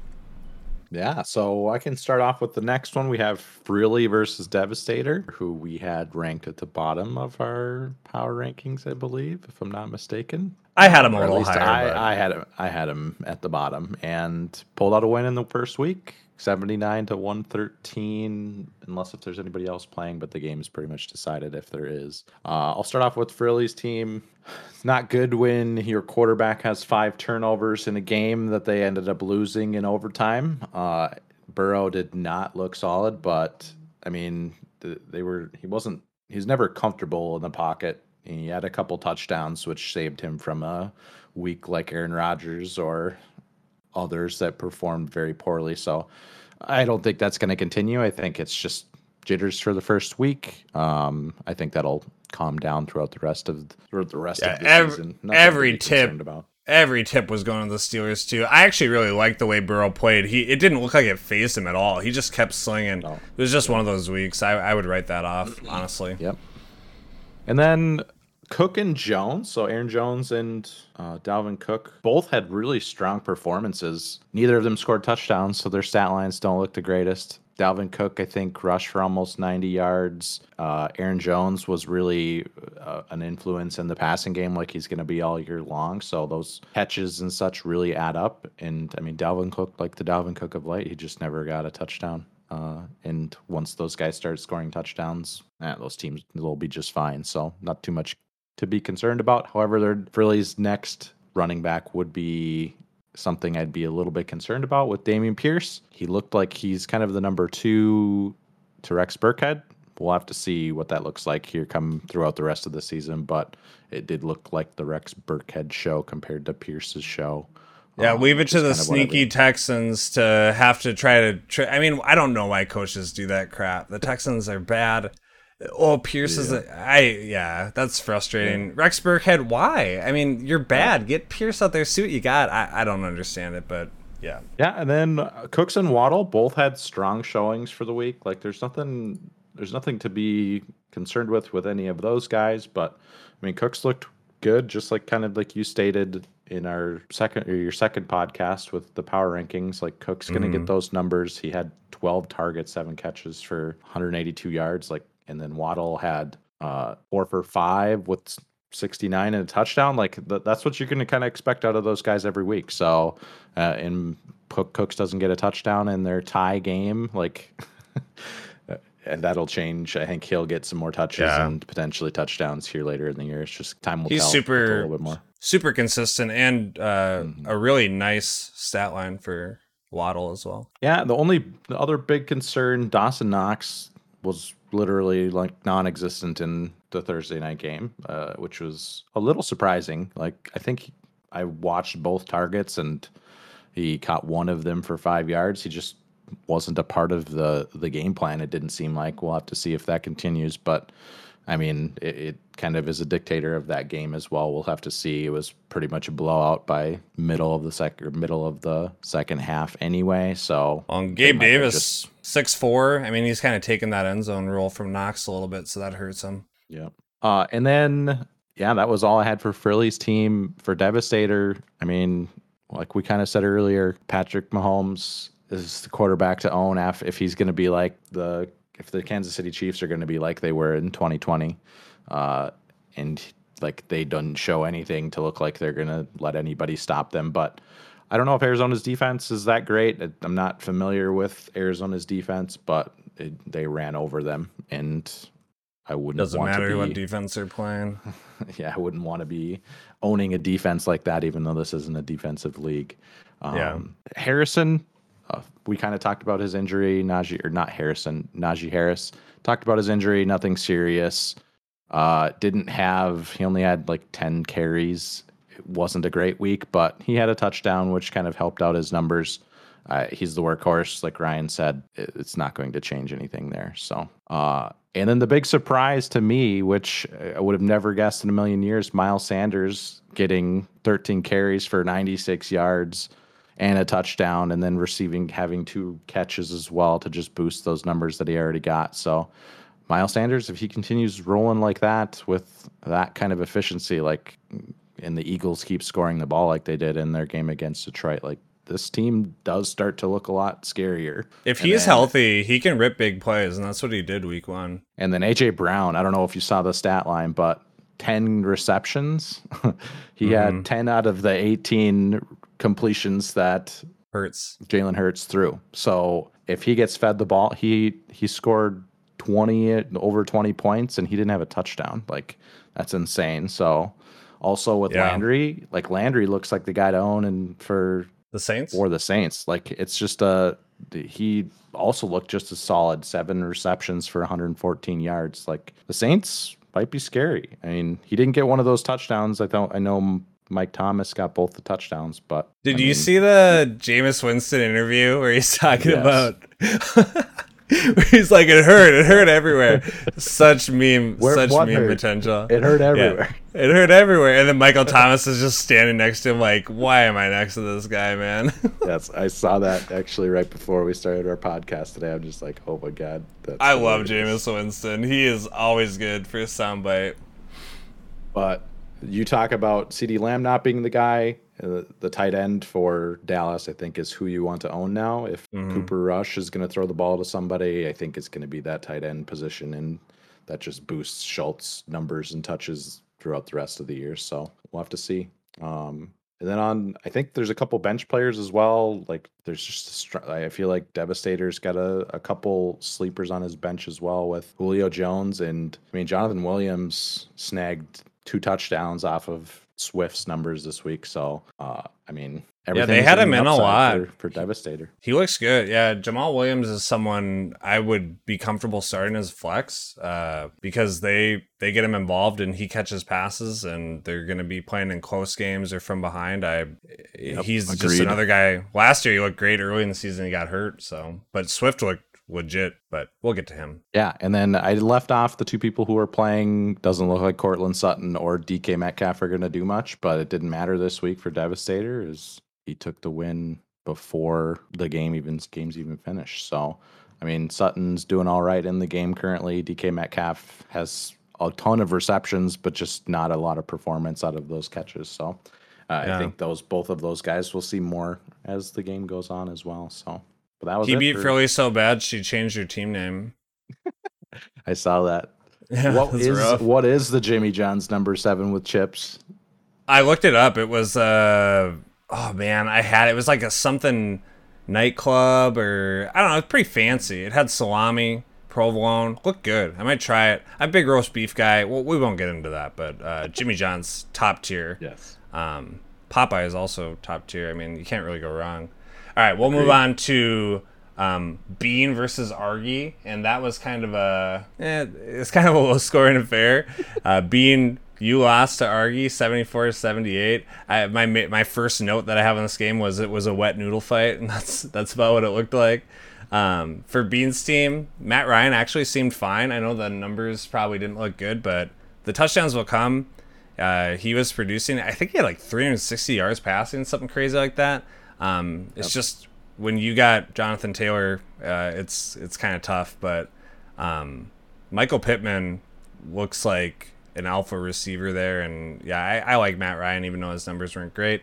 Yeah, so I can start off with the next one. We have Freely versus Devastator, who we had ranked at the bottom of our power rankings, I believe, if I'm not mistaken. I had him a little higher. I, I had him. I had him at the bottom and pulled out a win in the first week, seventy nine to one thirteen. Unless if there's anybody else playing, but the game is pretty much decided if there is. Uh, I'll start off with Frilly's team. It's not good when your quarterback has five turnovers in a game that they ended up losing in overtime. Uh, Burrow did not look solid, but I mean, they were. He wasn't. He's never comfortable in the pocket. He had a couple touchdowns, which saved him from a week like Aaron Rodgers or others that performed very poorly. So I don't think that's going to continue. I think it's just jitters for the first week. Um, I think that'll calm down throughout the rest of throughout the rest Yeah, of the every- season. every tip- about. Every tip was going to the Steelers too. I actually really liked the way Burrow played. He it didn't look like it phased him at all. He just kept slinging. No. It was just one of those weeks. I, I would write that off honestly. Yep. And then Cook and Jones, so Aaron Jones and uh, Dalvin Cook, both had really strong performances. Neither of them scored touchdowns, so their stat lines don't look the greatest. Dalvin Cook, I think, rushed for almost 90 yards. Uh, Aaron Jones was really uh, an influence in the passing game, like he's going to be all year long. So those catches and such really add up. And I mean, Dalvin Cook, like the Dalvin Cook of late, he just never got a touchdown. Uh, and once those guys start scoring touchdowns, eh, those teams will be just fine. So not too much to be concerned about. However, their Philly's next running back would be something I'd be a little bit concerned about with Dameon Pierce. He looked like he's kind of the number two to Rex Burkhead. We'll have to see what that looks like here come throughout the rest of the season, but it did look like the Rex Burkhead show compared to Pierce's show. Yeah, um, leave it which to the kind of what I sneaky. Texans to have to try to. Tra- I mean, I don't know why coaches do that crap. The Texans are bad. Oh, Pierce is. A, I yeah, that's frustrating. Rex Burkhead, why? I mean, you're bad. Get Pierce out there. See what you got. I, I don't understand it, but yeah. Yeah, and then uh, Cooks and Waddle both had strong showings for the week. Like, there's nothing, there's nothing to be concerned with with any of those guys. But I mean, Cooks looked good, just like kind of like you stated in our second or your second podcast with the power rankings. Like Cook's going to get those numbers. He had 12 targets, seven catches for 182 yards. Like, and then Waddle had uh, four for five with 69 and a touchdown. Like th- that's what you're going to kind of expect out of those guys every week. So, uh, and Cook, Cooks doesn't get a touchdown in their tie game, like, and that'll change. I think he'll get some more touches Yeah. and potentially touchdowns here later in the year. It's just time will He's tell. super- a little bit more. Super consistent and uh, Mm-hmm. a really nice stat line for Waddle as well. Yeah, the only the other big concern, Dawson Knox was literally like non-existent in the Thursday night game, uh, which was a little surprising. Like I think I watched both targets and he caught one of them for five yards. He just wasn't a part of the the game plan. It didn't seem like. We'll have to see if that continues, but. I mean, it, it kind of is a dictator of that game as well. We'll have to see. It was pretty much a blowout by middle of the second, middle of the second half anyway. So they Gabe Davis, six four. I mean, he's kind of taken that end zone role from Knox a little bit, so that hurts him. Yeah. Uh, and then, yeah, that was all I had for Philly's team. For Devastator, I mean, like we kind of said earlier, Patrick Mahomes is the quarterback to own if he's going to be like the, if the Kansas City Chiefs are going to be like they were in 2020. Uh, and like they don't show anything to look like they're going to let anybody stop them. But I don't know if Arizona's defense is that great. I'm not familiar with Arizona's defense, but it, they ran over them. And I wouldn't Doesn't want to matter be, what defense they're playing. yeah, I wouldn't want to be owning a defense like that, even though this isn't a defensive league. Um, Yeah. Harrison, uh, we kind of talked about his injury. Najee, or not Harrison, Najee Harris talked about his injury. Nothing serious. Uh, didn't have. He only had like ten carries. It wasn't a great week, but he had a touchdown, which kind of helped out his numbers. Uh, he's the workhorse, like Ryan said. It- It's not going to change anything there. So, uh, and then the big surprise to me, which I would have never guessed in a million years, Miles Sanders getting 13 carries for 96 yards and a touchdown, and then receiving having two catches as well to just boost those numbers that he already got. So, Miles Sanders, if he continues rolling like that with that kind of efficiency, like, and the Eagles keep scoring the ball like they did in their game against Detroit, like this team does start to look a lot scarier. If And he's then- healthy, he can rip big plays, and that's what he did week one. And then AJ Brown, I don't know if you saw the stat line, but 10 receptions. he had mm-hmm. 10 out of the 18 completions that Hurts. Jalen Hurts threw. So if he gets fed the ball, he he scored 20 over 20 points and he didn't have a touchdown. Like that's insane. So also with Yeah. Landry, like Landry looks like the guy to own and for The Saints. or the Saints. Like it's just a he also looked just as solid, seven receptions for 114 yards. Like the Saints might be scary. I mean, he didn't get one of those touchdowns. I don't. I know Mike Thomas got both the touchdowns, but Did I you mean, see the Jameis Winston interview where he's talking Yes. about? he's like, it hurt, it hurt everywhere. Such meme, Where- such meme hurt? potential. It hurt Yeah. everywhere. It hurt everywhere. And then Michael Thomas is just standing next to him, like, why am I next to this guy, man? Yes, I saw that actually right before we started our podcast today. I'm just like, oh my god, I love. Jameis Winston. He is always good for a soundbite. But you talk about CeeDee Lamb not being the guy, uh, the tight end for Dallas. I think is who you want to own now. If Mm-hmm. Cooper Rush is going to throw the ball to somebody, I think it's going to be that tight end position, and that just boosts Schultz numbers and touches throughout the rest of the year. So we'll have to see. Um, and then on, I think there's a couple bench players as well. Like there's just, a str- I feel like Devastator's got a, a couple sleepers on his bench as well with Julio Jones and I mean Jonathan Williams snagged two touchdowns off of Swift's numbers this week. So uh, I mean everything they had him in a lot. for, for Devastator. He looks good. Yeah, Jamaal Williams is someone I would be comfortable starting as flex uh, because they they get him involved and he catches passes and they're going to be playing in close games or from behind. I he's just another guy. Last year he looked great early in the season. He got hurt, so but Swift looked legit. But we'll get to him. Yeah, and then I left off the two people who are playing. Doesn't look like Courtland Sutton or DK Metcalf are going to do much, but it didn't matter this week for Devastator. Is he took the win before the game even games even finished. So, I mean, Sutton's doing all right in the game currently. DK Metcalf has a ton of receptions, but just not a lot of performance out of those catches. So, uh, Yeah. I think those both of those guys will see more as the game goes on as well. So, but that was He beat for- Philly so bad she changed her team name. I saw that. Yeah, What is rough. what is the Jimmy John's number seven with chips? I looked it up. It was uh oh man, I had it was like a something nightclub or I don't know, it's pretty fancy. It had salami, provolone, looked good. I might try it. I'm a big roast beef guy. Well, we won't get into that, but uh, Jimmy John's top tier. Yes. Um, Popeye is also top tier. I mean, you can't really go wrong. All right, we'll move on to um, Bean versus Argy, and that was kind of a eh, it's kind of a low scoring affair. Uh, Bean, you lost to Argy, 74-78. I my my first note that I have on this game was it was a wet noodle fight, and that's that's about what it looked like. Um, for Bean's team, Matt Ryan actually seemed fine. I know the numbers probably didn't look good, but the touchdowns will come. Uh, he was producing. I think he had like 360 yards passing, something crazy like that. Um, it's just when you got Jonathan Taylor, uh, it's it's kind of tough. But um, Michael Pittman looks like an alpha receiver there, and yeah, I, I like Matt Ryan even though his numbers weren't great.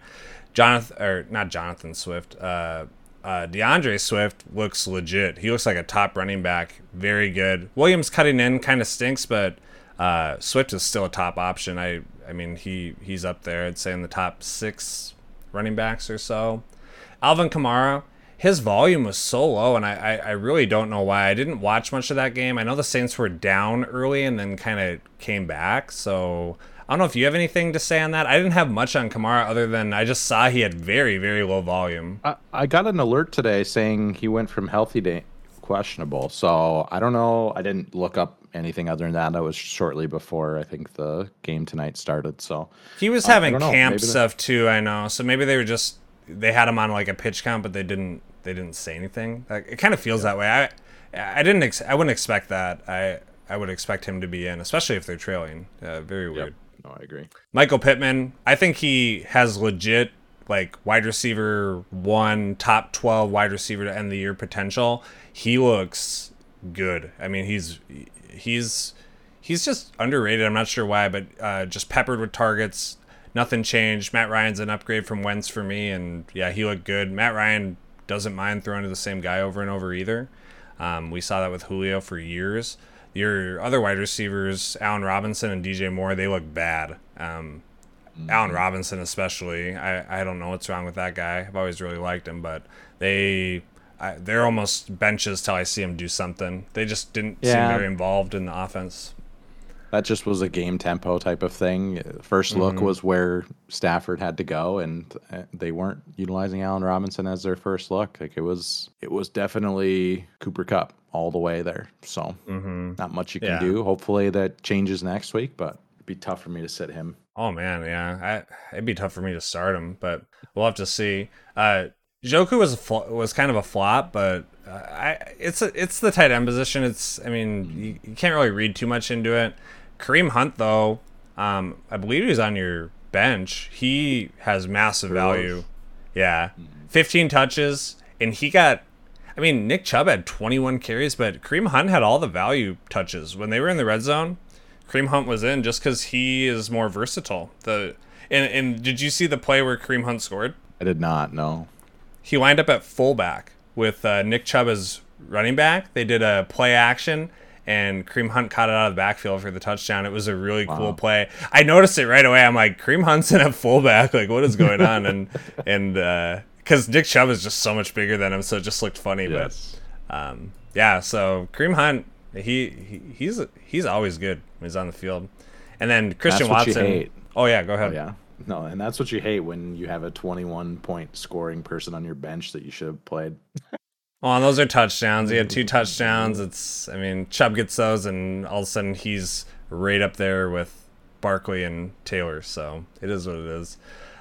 Jonathan or not Jonathan Swift. Uh, uh, D'Andre Swift looks legit. He looks like a top running back. Very good. Williams cutting in kind of stinks, but uh, Swift is still a top option. I I mean he he's up there. I'd say in the top six running backs or so. Alvin Kamara, his volume was so low, and I, I, I really don't know why. I didn't watch much of that game. I know the Saints were down early and then kind of came back. So I don't know if you have anything to say on that. I didn't have much on Kamara other than I just saw he had very, very low volume. I, I got an alert today saying he went from healthy to questionable. So I don't know. I didn't look up anything other than that. That was shortly before I think the game tonight started. So He was Uh, having know. camp stuff too, I know. So maybe they were just they had him on like a pitch count, but they didn't they didn't say anything. Like, it kind of feels that way. I I didn't ex- I wouldn't expect that. I I would expect him to be in, especially if they're trailing. Uh, very weird. no, I agree. Michael Pittman, I think he has legit like wide receiver one, top 12 wide receiver to end the year potential. He looks good. I mean, he's he's he's just underrated. I'm not sure why, but uh, just peppered with targets. Nothing changed. Matt Ryan's an upgrade from Wentz for me, and yeah, he looked good. Matt Ryan doesn't mind throwing to the same guy over and over either. Um, we saw that with Julio for years. Your other wide receivers, Allen Robinson and DJ Moore, they look bad. Um, Allen Robinson, especially, I, I don't know what's wrong with that guy. I've always really liked him, but they I, they're almost benches till I see him do something. They just didn't seem very involved in the offense. That just was a game tempo type of thing. First look Mm-hmm. was where Stafford had to go, and uh, they weren't utilizing Allen Robinson as their first look. Like it was, it was definitely Cooper Kupp all the way there. So not much you can Mm-hmm. Yeah. do. Hopefully that changes next week, but it'd be tough for me to sit him. Oh man, yeah, I, it'd be tough for me to start him, but we'll have to see. Uh, Njoku was a fl- was kind of a flop, but uh, I it's a, it's the tight end position. It's I mean you, you can't really read too much into it. Kareem Hunt though, um, I believe he's on your bench. He has massive value. Yeah, 15 touches, and he got. I mean, Nick Chubb had 21 carries, but Kareem Hunt had all the value touches when they were in the red zone. Kareem Hunt was in just because he is more versatile. The and and did you see the play where Kareem Hunt scored? I did not know. He lined up at fullback with uh, Nick Chubb as running back. They did a play action, and Kareem Hunt caught it out of the backfield for the touchdown. It was a really cool play. I noticed it right away. I'm like, Kareem Hunt's in at fullback. Like, what is going on? and and because Nick Chubb is just so much bigger than him, so it just looked funny. But um, yeah, so Kareem Hunt, he, he he's he's always good when he's on the field. And then Christian That's what you Watson. Oh yeah, go ahead. Oh, yeah. No, and that's what you hate when you have a 21 point scoring person on your bench that you should have played. Well, those are touchdowns. He had two touchdowns. It's, I mean, Chubb gets those, and all of a sudden he's right up there with Barkley and Taylor. So it is what it is.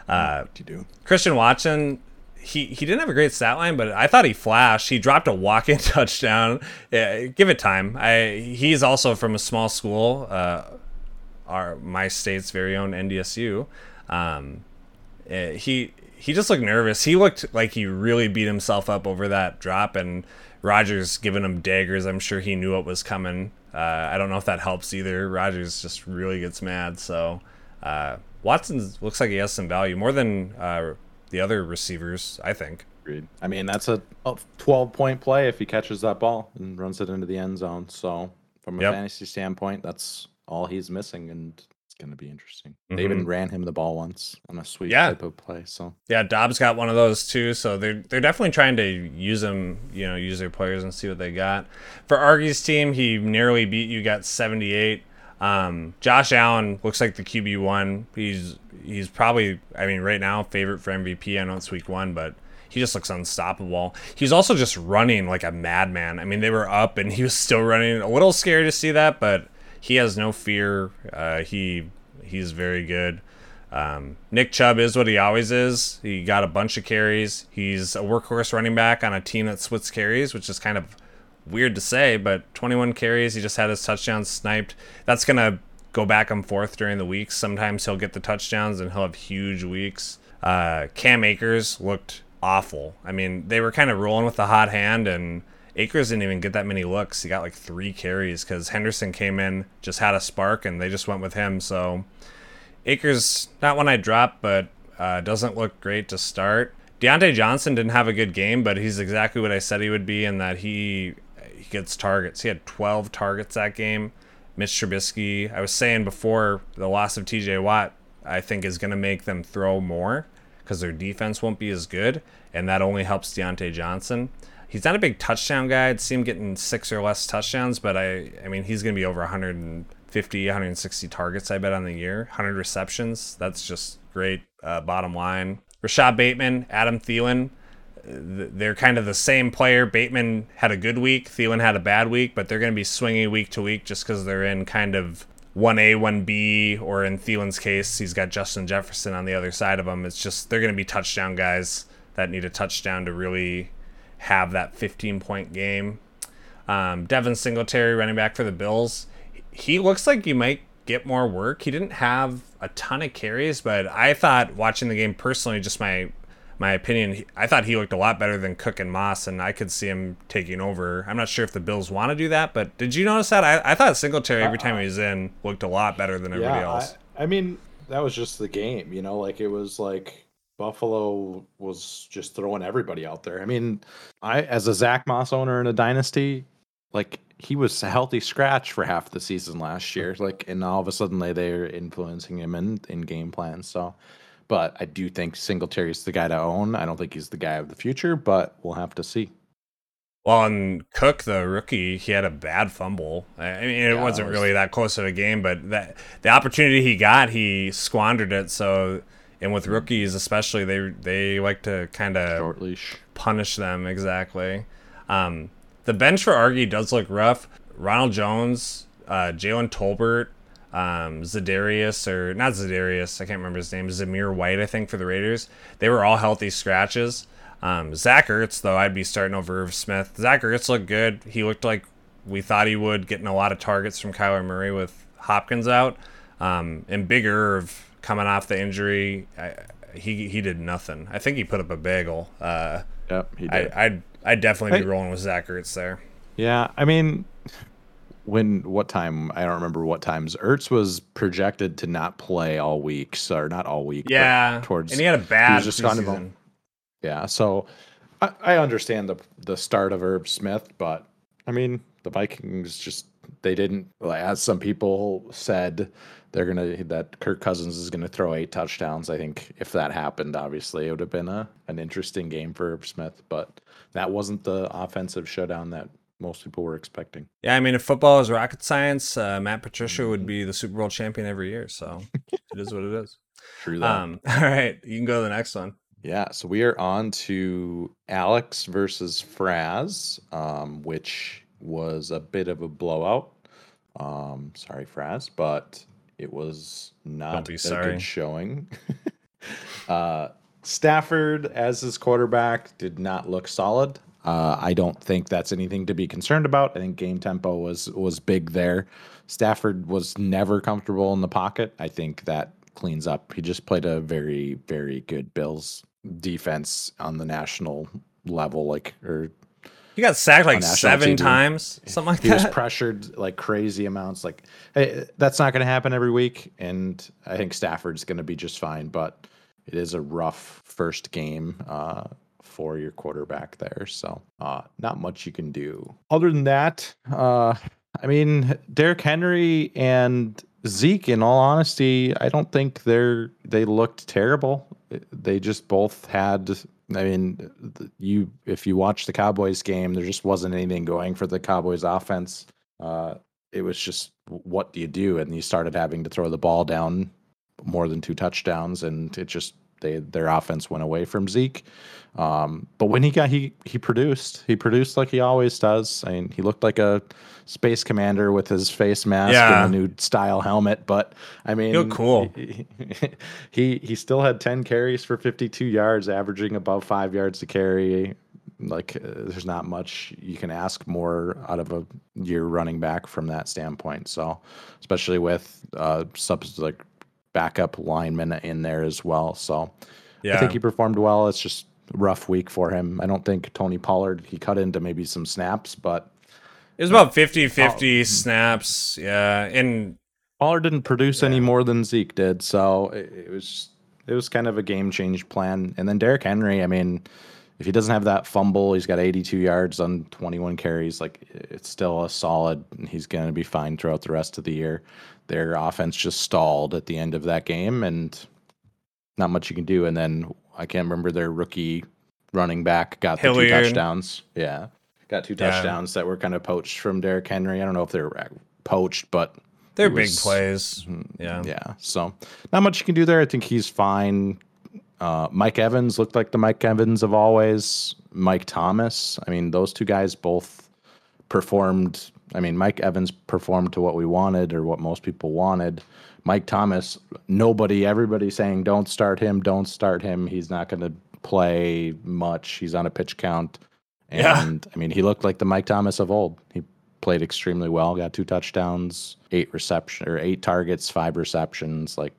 Uh, What do you do? Christian Watson, he, he didn't have a great stat line, but I thought he flashed. He dropped a walk-in touchdown. Yeah, give it time. I he's also from a small school, uh, our my state's very own NDSU. Um, eh, he he just looked nervous. He looked like he really beat himself up over that drop, and Rodgers giving him daggers. I'm sure he knew what was coming. Uh, I don't know if that helps either. Rodgers just really gets mad. So uh, Watson looks like he has some value more than uh, the other receivers. I think. Agreed. I mean, that's a 12 point play if he catches that ball and runs it into the end zone. So, from a Yep. fantasy standpoint, that's all he's missing, and going to be interesting. They Mhm. even ran him the ball once on a sweet Yeah. type of play. So, Yeah, Dobbs got one of those too, so they're they're definitely trying to use them, you know, use their players and see what they got. For Argy's team, he nearly beat you, got 78. Um, Josh Allen looks like the QB one. He's he's probably, I mean, right now favorite for MVP. I know it's week one, but he just looks unstoppable. He's also just running like a madman. I mean, they were up and he was still running. A little scary to see that, but he has no fear. Uh, he he's very good. Um, Nick Chubb is what he always is. He got a bunch of carries. He's a workhorse running back on a team that splits carries, which is kind of weird to say, but 21 carries. He just had his touchdowns sniped. That's to go back and forth during the weeks. Sometimes he'll get the touchdowns and he'll have huge weeks. Uh, Cam Akers looked awful. I mean, they were kind of rolling with the hot hand, and Akers didn't even get that many looks. He got like three carries because Henderson came in, just had a spark, and they just went with him. So Akers, not one I drop, but uh, doesn't look great to start. Diontae Johnson didn't have a good game, but he's exactly what I said he would be in that he he gets targets. He had 12 targets that game. Mitch Trubisky, I was saying before the loss of TJ Watt, I think is going to make them throw more because their defense won't be as good, and that only helps Diontae Johnson. He's not a big touchdown guy. I'd see him getting six or less touchdowns, but I, I mean, he's going to be over 150, 160 targets, I bet, on the year. 100 receptions. That's just great. Uh, bottom line. Rashod Bateman, Adam Thielen, they're kind of the same player. Bateman had a good week, Thielen had a bad week, but they're going to be swinging week to week just because they're in kind of 1A, 1B, or in Thielen's case, he's got Justin Jefferson on the other side of him. It's just they're going to be touchdown guys that need a touchdown to really have that 15 point game. Um, Devin Singletary, running back for the Bills, he looks like he might get more work. He didn't have a ton of carries, but I thought watching the game personally, just my my opinion, I thought he looked a lot better than Cook and Moss, and I could see him taking over. I'm not sure if the Bills want to do that, but did you notice that? I, I thought Singletary every time he was in looked a lot better than everybody else. I, I mean, that was just the game, you know, like it was like Buffalo was just throwing everybody out there. I mean, I as a Zach Moss owner in a dynasty, like he was a healthy scratch for half the season last year. Like, and all of a sudden they they're influencing him in in game plans. So, but I do think Singletary's the guy to own. I don't think he's the guy of the future, but we'll have to see. Well, and Cook, the rookie, he had a bad fumble. I mean, it Yeah, wasn't it was- really that close of a game, but that the opportunity he got, he squandered it. So, and with rookies especially, they they like to kind of punish them exactly. Um, the bench for Argy does look rough. Ronald Jones, uh, Jalen Tolbert, um, Zadarius or not Zadarius, I can't remember his name. Zamir White, I think, for the Raiders. They were all healthy scratches. Um, Zach Ertz, though, I'd be starting over Irv Smith. Zach Ertz looked good. He looked like we thought he would, getting a lot of targets from Kyler Murray with Hopkins out. Um, and Big Irv coming off the injury, I, he he did nothing. I think he put up a bagel. Uh, Yep, he I, did. I'd I'd definitely be rolling with Zach Ertz there. Yeah, I mean, when what time? I don't remember what times. Ertz was projected to not play all week, so or not all week. Yeah, towards and he had a bad just kind of a- yeah. So I, I understand the the start of Herb Smith, but I mean the Vikings just they didn't. like, As some people said, they're gonna that Kirk Cousins is gonna throw eight touchdowns. I think if that happened, obviously it would have been a an interesting game for Smith, but that wasn't the offensive showdown that most people were expecting. Yeah, I mean, if football is rocket science, uh, Matt Patricia would be the Super Bowl champion every year. So it is what it is. True that. Um, all right, you can go to the next one. Yeah, so we are on to Alex versus Fraz, um, which was a bit of a blowout. Um, sorry, Fraz, but it was not a sorry. good showing. uh, Stafford, as his quarterback, did not look solid. Uh, I don't think that's anything to be concerned about. I think game tempo was was big there. Stafford was never comfortable in the pocket. I think that cleans up. He just played a very very good Bills defense on the national level, like or He got sacked like seven TV. times, something like that. he was pressured like crazy amounts. Like hey, that's not going to happen every week, and I think Stafford's going to be just fine. But it is a rough first game uh, for your quarterback there, so uh, not much you can do. Other than that, uh, I mean, Derrick Henry and Zeke. In all honesty, I don't think they're they looked terrible. They just both had I mean, you if you watch the Cowboys game, there just wasn't anything going for the Cowboys offense. Uh, it was just what do you do? And you started having to throw the ball down more than two touchdowns, and it just they their offense went away from Zeke. Um, but when he got he he produced he produced like he always does. I mean, he looked like a space commander with his face mask Yeah. and the new style helmet. But I mean, cool. He, he he still had ten carries for fifty two yards, averaging above five yards to carry. Like, uh, there's not much you can ask more out of a year running back from that standpoint. So, especially with uh, subs like backup lineman in there as well. So, Yeah, I think he performed well. It's just a rough week for him. I don't think Tony Pollard he cut into maybe some snaps, but it was about 50-50 snaps. Yeah, and Pollard didn't produce any more than Zeke did, so it, it was it was kind of a game change plan. And then Derrick Henry, I mean, if he doesn't have that fumble, he's got 82 yards on 21 carries. Like it's still a solid. He's going to be fine throughout the rest of the year. Their offense just stalled at the end of that game, and not much you can do. And then I can't remember their rookie running back got the two touchdowns. Yeah, got two Yeah. touchdowns that were kind of poached from Derrick Henry. I don't know if they're uh, poached, but they're it big plays. Yeah. yeah. So not much you can do there. I think he's fine. Uh, Mike Evans looked like the Mike Evans of always. Mike Thomas. I mean, those two guys both performed. I mean, Mike Evans performed to what we wanted or what most people wanted. Mike Thomas, nobody, everybody saying, don't start him, don't start him. He's not going to play much. He's on a pitch count. And Yeah. I mean, he looked like the Mike Thomas of old. He played extremely well, got two touchdowns, eight reception or eight targets, five receptions. Like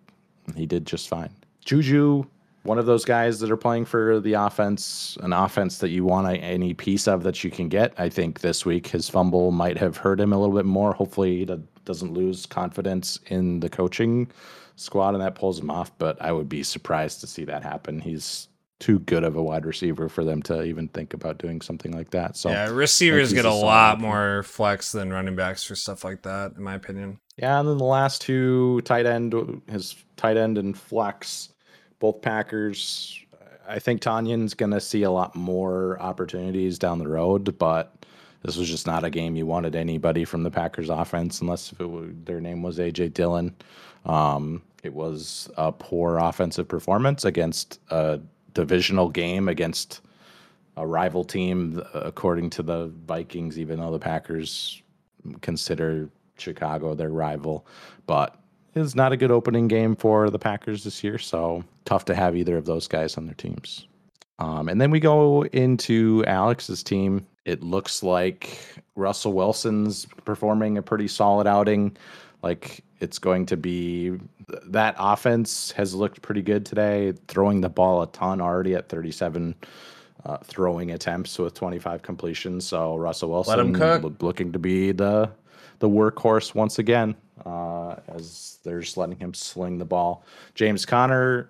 he did just fine. Juju, one of those guys that are playing for the offense, an offense that you want a, any piece of that you can get. I think this week his fumble might have hurt him a little bit more. Hopefully he doesn't lose confidence in the coaching squad and that pulls him off. But I would be surprised to see that happen. He's too good of a wide receiver for them to even think about doing something like that. So Yeah, receivers get a lot more flex than running backs for stuff like that, in my opinion. Yeah, and then the last two tight end, his tight end and flex, both Packers. I think Tonyan's going to see a lot more opportunities down the road, but this was just not a game you wanted anybody from the Packers offense unless their name was AJ Dillon. Um, it was a poor offensive performance against a divisional game against a rival team, according to the Vikings, even though the Packers consider Chicago their rival. But it's not a good opening game for the Packers this year, so tough to have either of those guys on their teams. Um, and then we go into Alex's team. It looks like Russell Wilson's performing a pretty solid outing. Like it's going to be that offense has looked pretty good today, throwing the ball a ton already at 37 uh, throwing attempts with 25 completions. So Russell Wilson him cook. loo- looking to be the the workhorse once again, uh, as they're just letting him sling the ball. James Conner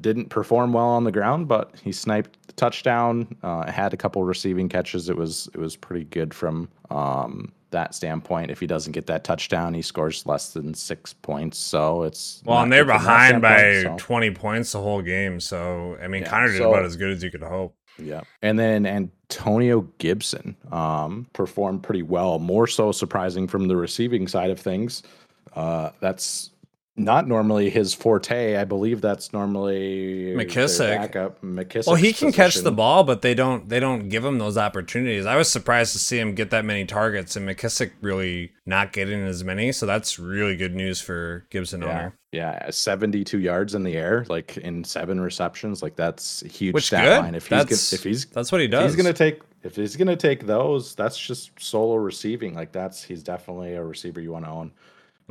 didn't perform well on the ground, but he sniped the touchdown. Uh, had a couple receiving catches. It was it was pretty good from um, that standpoint. If he doesn't get that touchdown, he scores less than six points. So it's Well, and they're good from that behind by so- 20 points the whole game. So, I mean, Yeah, Connor did so- about as good as you could hope. Yeah. And then Antonio Gibson um, performed pretty well, more so surprising from the receiving side of things. Uh, that's not normally his forte. I believe that's normally McKissic. Backup McKissic. Well, he can catch the ball, but they don't they don't give him those opportunities. I was surprised to see him get that many targets, and McKissic really not getting as many. So that's really good news for Gibson Yeah, owner. yeah, seventy-two yards in the air, like in seven receptions, like that's a huge Which stat good. line. If he's gonna, if he's that's what he does. he's gonna take if he's gonna take those, that's just solo receiving. Like that's he's definitely a receiver you want to own.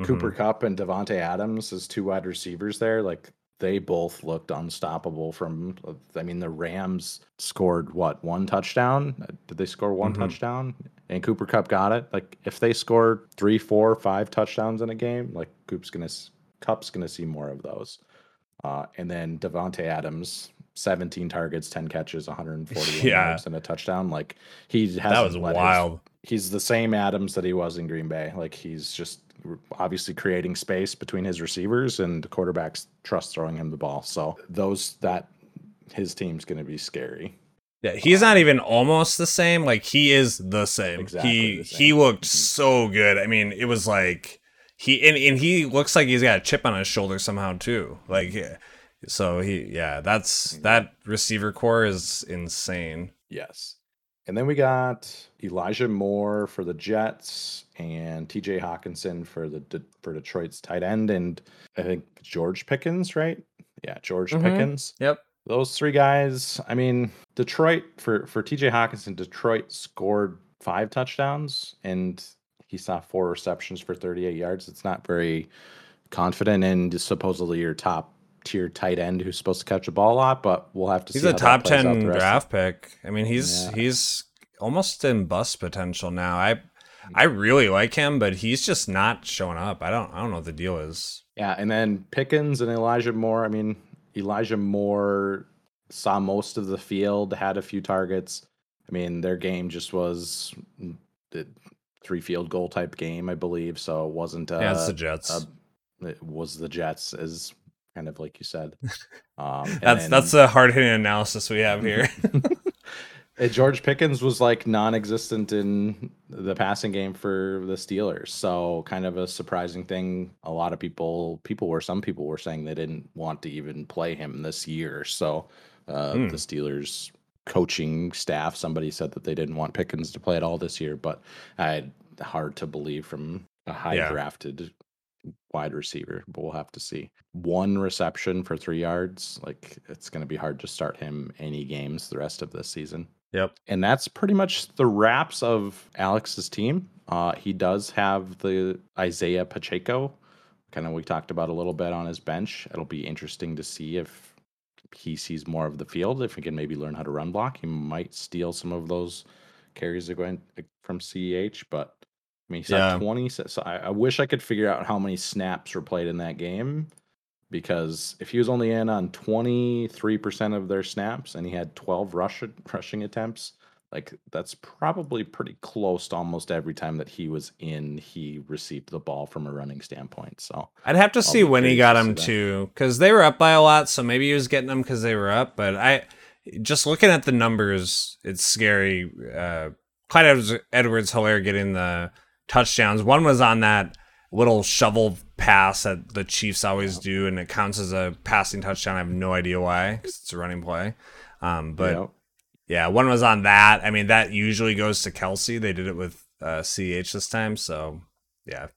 Cooper Kupp and Davante Adams as two wide receivers there, like they both looked unstoppable. From I mean, the Rams scored what one touchdown? Did they score one Mhm. touchdown? And Cooper Kupp got it. Like if they score three, four, five touchdowns in a game, like Coop's gonna Kupp's gonna see more of those. Uh, and then Davante Adams, 17 targets, 10 catches, 141 Yeah. yards, and a touchdown. Like he has that was wild. he's the same Adams that he was in Green Bay. Like he's just obviously creating space between his receivers and the quarterbacks trust throwing him the ball. So those that his team's going to be scary. Yeah, he's not even almost the same. Like he is the same. Exactly he the same. he looked so good. I mean, it was like he and, and he looks like he's got a chip on his shoulder somehow too. Like so he yeah, that's mm-hmm. that receiver corps is insane. Yes. And then we got Elijah Moore for the Jets and TJ Hockenson for the for Detroit's tight end and I think George Pickens, right? Yeah, George Mhm. Pickens. Yep. Those three guys, I mean, Detroit for for TJ Hockenson, Detroit scored five touchdowns and he saw four receptions for 38 yards. It's not very confident and supposedly your top tier tight end who's supposed to catch the ball a lot, but we'll have to He's see. a top ten the rest of- draft pick. I mean, he's Yeah. he's almost in bust potential now. I I really like him, but he's just not showing up. I don't I don't know what the deal is. Yeah, and then Pickens and Elijah Moore. I mean, Elijah Moore saw most of the field, had a few targets. I mean, their game just was the three field goal type game, I believe. So it wasn't. Uh, yeah, it's the Jets. uh, it was the Jets, as kind of like you said. Um, that's then- that's the hard hitting analysis we have here. George Pickens was like non-existent in the passing game for the Steelers, so kind of a surprising thing. A lot of people, people were some people were saying they didn't want to even play him this year. So uh, Hmm. the Steelers coaching staff, somebody said that they didn't want Pickens to play at all this year, but I hard to believe from a high Yeah. drafted wide receiver, but we'll have to see. One reception for three yards, like it's going to be hard to start him any games the rest of this season. Yep. And that's pretty much the wraps of Alex's team. Uh, he does have the Isiah Pacheco, kind of we talked about a little bit on his bench. It'll be interesting to see if he sees more of the field. If he can maybe learn how to run block, he might steal some of those carries that go in from CEH. But I mean, he's Yeah. at 20. So so I, I wish I could figure out how many snaps were played in that game because if he was only in on 23% of their snaps and he had 12 rush, rushing attempts, like that's probably pretty close to almost every time that he was in, he received the ball from a running standpoint. So I'd have to see when he got to him too, because they were up by a lot. So maybe he was getting them because they were up. But I, just looking at the numbers, it's scary. Uh, Clyde Edwards Helaire getting the touchdowns. One was on that little shovel pass that the Chiefs always do, and it counts as a passing touchdown. I have no idea why, 'cause it's a running play. Um, but yeah. yeah, one was on that. I mean, that usually goes to Kelce. They did it with uh, CH this time, so yeah.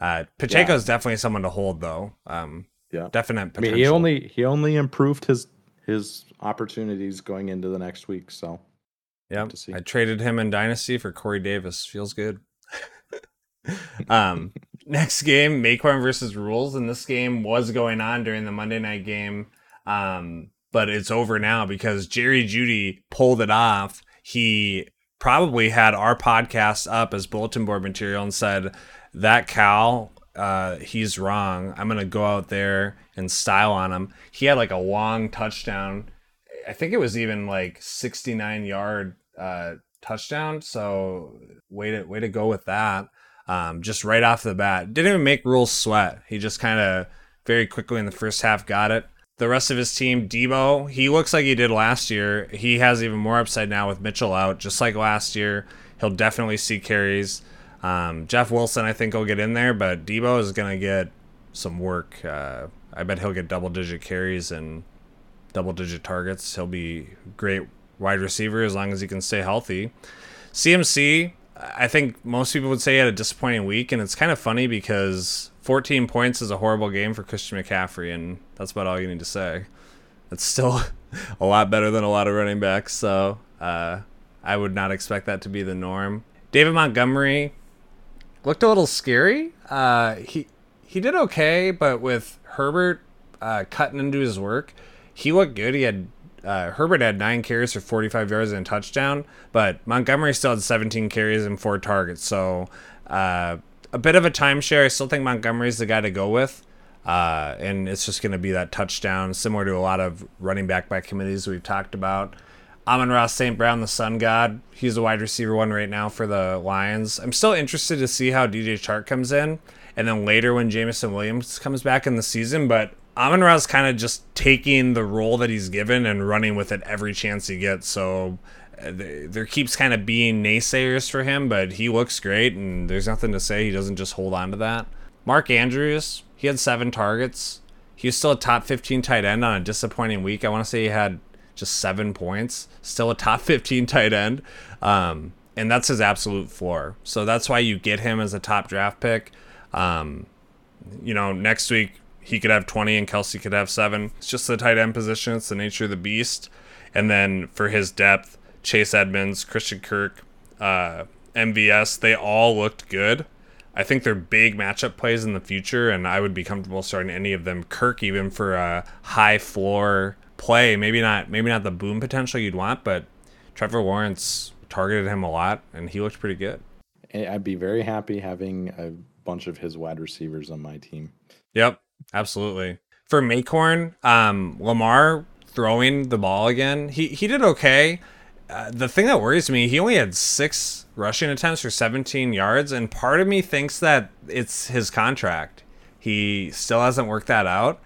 Uh, Pacheco's definitely someone to hold, though. Um, Yeah. definite. I mean, he only he only improved his his opportunities going into the next week. So yeah. I traded him in Dynasty for Corey Davis. Feels good. um, next game, Maquan versus Rules, and this game was going on during the Monday night game. Um, but it's over now because Jerry Jeudy pulled it off. He probably had our podcast up as bulletin board material and said that Cal, uh, he's wrong. I'm gonna go out there and style on him. He had like a long touchdown. I think it was even like 69 yard uh, touchdown. So way to way to go with that. Um, just right off the bat, didn't even make rules sweat. He just kind of very quickly in the first half got it. The rest of his team, Deebo, he looks like he did last year. He has even more upside now with Mitchell out, just like last year. He'll definitely see carries. Um, Jeff Wilson, I think, will get in there, but Deebo is going to get some work. Uh, I bet he'll get double digit carries and double digit targets. He'll be great wide receiver as long as he can stay healthy. CMC, I think most people would say he had a disappointing week, and it's kind of funny because 14 points is a horrible game for Christian McCaffrey, and that's about all you need to say. It's still a lot better than a lot of running backs, so uh, I would not expect that to be the norm. David Montgomery looked a little scary. Uh, he he did okay, but with Herbert uh, cutting into his work, he looked good. He had uh, Herbert had nine carries for 45 yards and a touchdown, but Montgomery still had 17 carries and four targets. So uh, a bit of a timeshare. I still think Montgomery's the guy to go with. Uh, and it's just going to be that touchdown, similar to a lot of running back by committees we've talked about. Amon-Ra St. Brown, the Sun God, he's a wide receiver one right now for the Lions. I'm still interested to see how DJ Chark comes in, and then later when Jameson Williams comes back in the season. But Amon Ra's kind of just taking the role that he's given and running with it every chance he gets. So uh, there keeps kind of being naysayers for him, but he looks great, and there's nothing to say he doesn't just hold on to that. Mark Andrews, he had seven targets. He was still a top 15 tight end on a disappointing week. I want to say he had just seven points, still a top 15 tight end. Um, and that's his absolute floor. So that's why you get him as a top draft pick. Um, you know, next week he could have 20 and Kelce could have seven. It's just the tight end position. It's the nature of the beast. And then for his depth, Chase Edmonds, Christian Kirk, uh, MVS, they all looked good. I think they're big matchup plays in the future, and I would be comfortable starting any of them. Kirk, even for a high floor play, maybe not, maybe not the boom potential you'd want, but Trevor Lawrence targeted him a lot, and he looked pretty good. I'd be very happy having a bunch of his wide receivers on my team. Yep, absolutely. For Maycorn, um, Lamar throwing the ball again, he he did okay. Uh, the thing that worries me, he only had six rushing attempts for 17 yards, and part of me thinks that it's his contract. He still hasn't worked that out.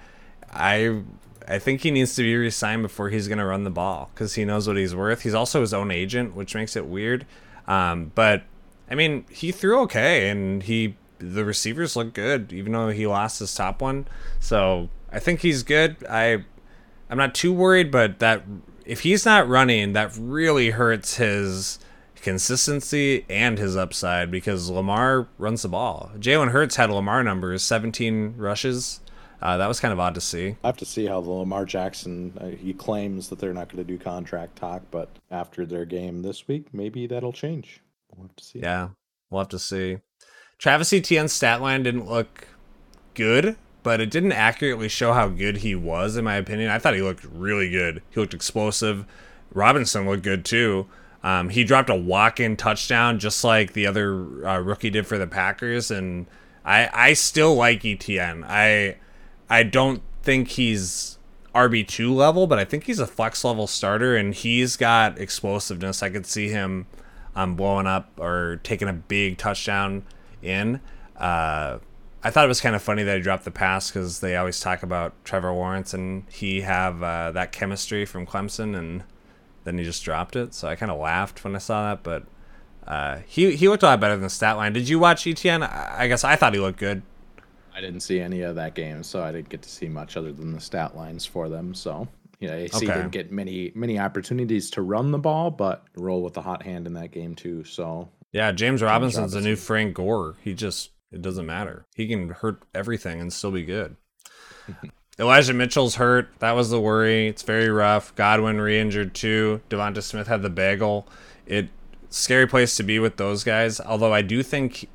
I I think he needs to be re-signed before he's going to run the ball because he knows what he's worth. He's also his own agent, which makes it weird. Um, but I mean, he threw okay, and he the receivers look good, even though he lost his top one. So I think he's good. I I'm not too worried, but that if he's not running, that really hurts his consistency and his upside because Lamar runs the ball. Jalen Hurts had Lamar numbers, 17 rushes. Uh, that was kind of odd to see. I have to see how the Lamar Jackson. Uh, he claims that they're not going to do contract talk, but after their game this week, maybe that'll change. We'll have to see. Yeah, we'll have to see. Travis Etienne's stat line didn't look good, but it didn't accurately show how good he was, in my opinion. I thought he looked really good. He looked explosive. Robinson looked good too. Um, he dropped a walk-in touchdown just like the other uh, rookie did for the Packers, and I I still like Etienne. I I don't think he's RB two level, but I think he's a flex level starter, and he's got explosiveness. I could see him um, blowing up or taking a big touchdown in. Uh, I thought it was kind of funny that he dropped the pass because they always talk about Trevor Lawrence and he have uh, that chemistry from Clemson, and then he just dropped it. So I kind of laughed when I saw that, but uh, he he looked a lot better than the stat line. Did you watch Etienne? I guess I thought he looked good. I didn't see any of that game, so I didn't get to see much other than the stat lines for them. So yeah, AC okay. didn't get many many opportunities to run the ball, but roll with the hot hand in that game too. So yeah, James, James Robinson's Robinson. the new Frank Gore. He just it doesn't matter. He can hurt everything and still be good. Elijah Mitchell's hurt. That was the worry. It's very rough. Godwin re-injured too. Devonta Smith had the bagel. It scary place to be with those guys. Although I do think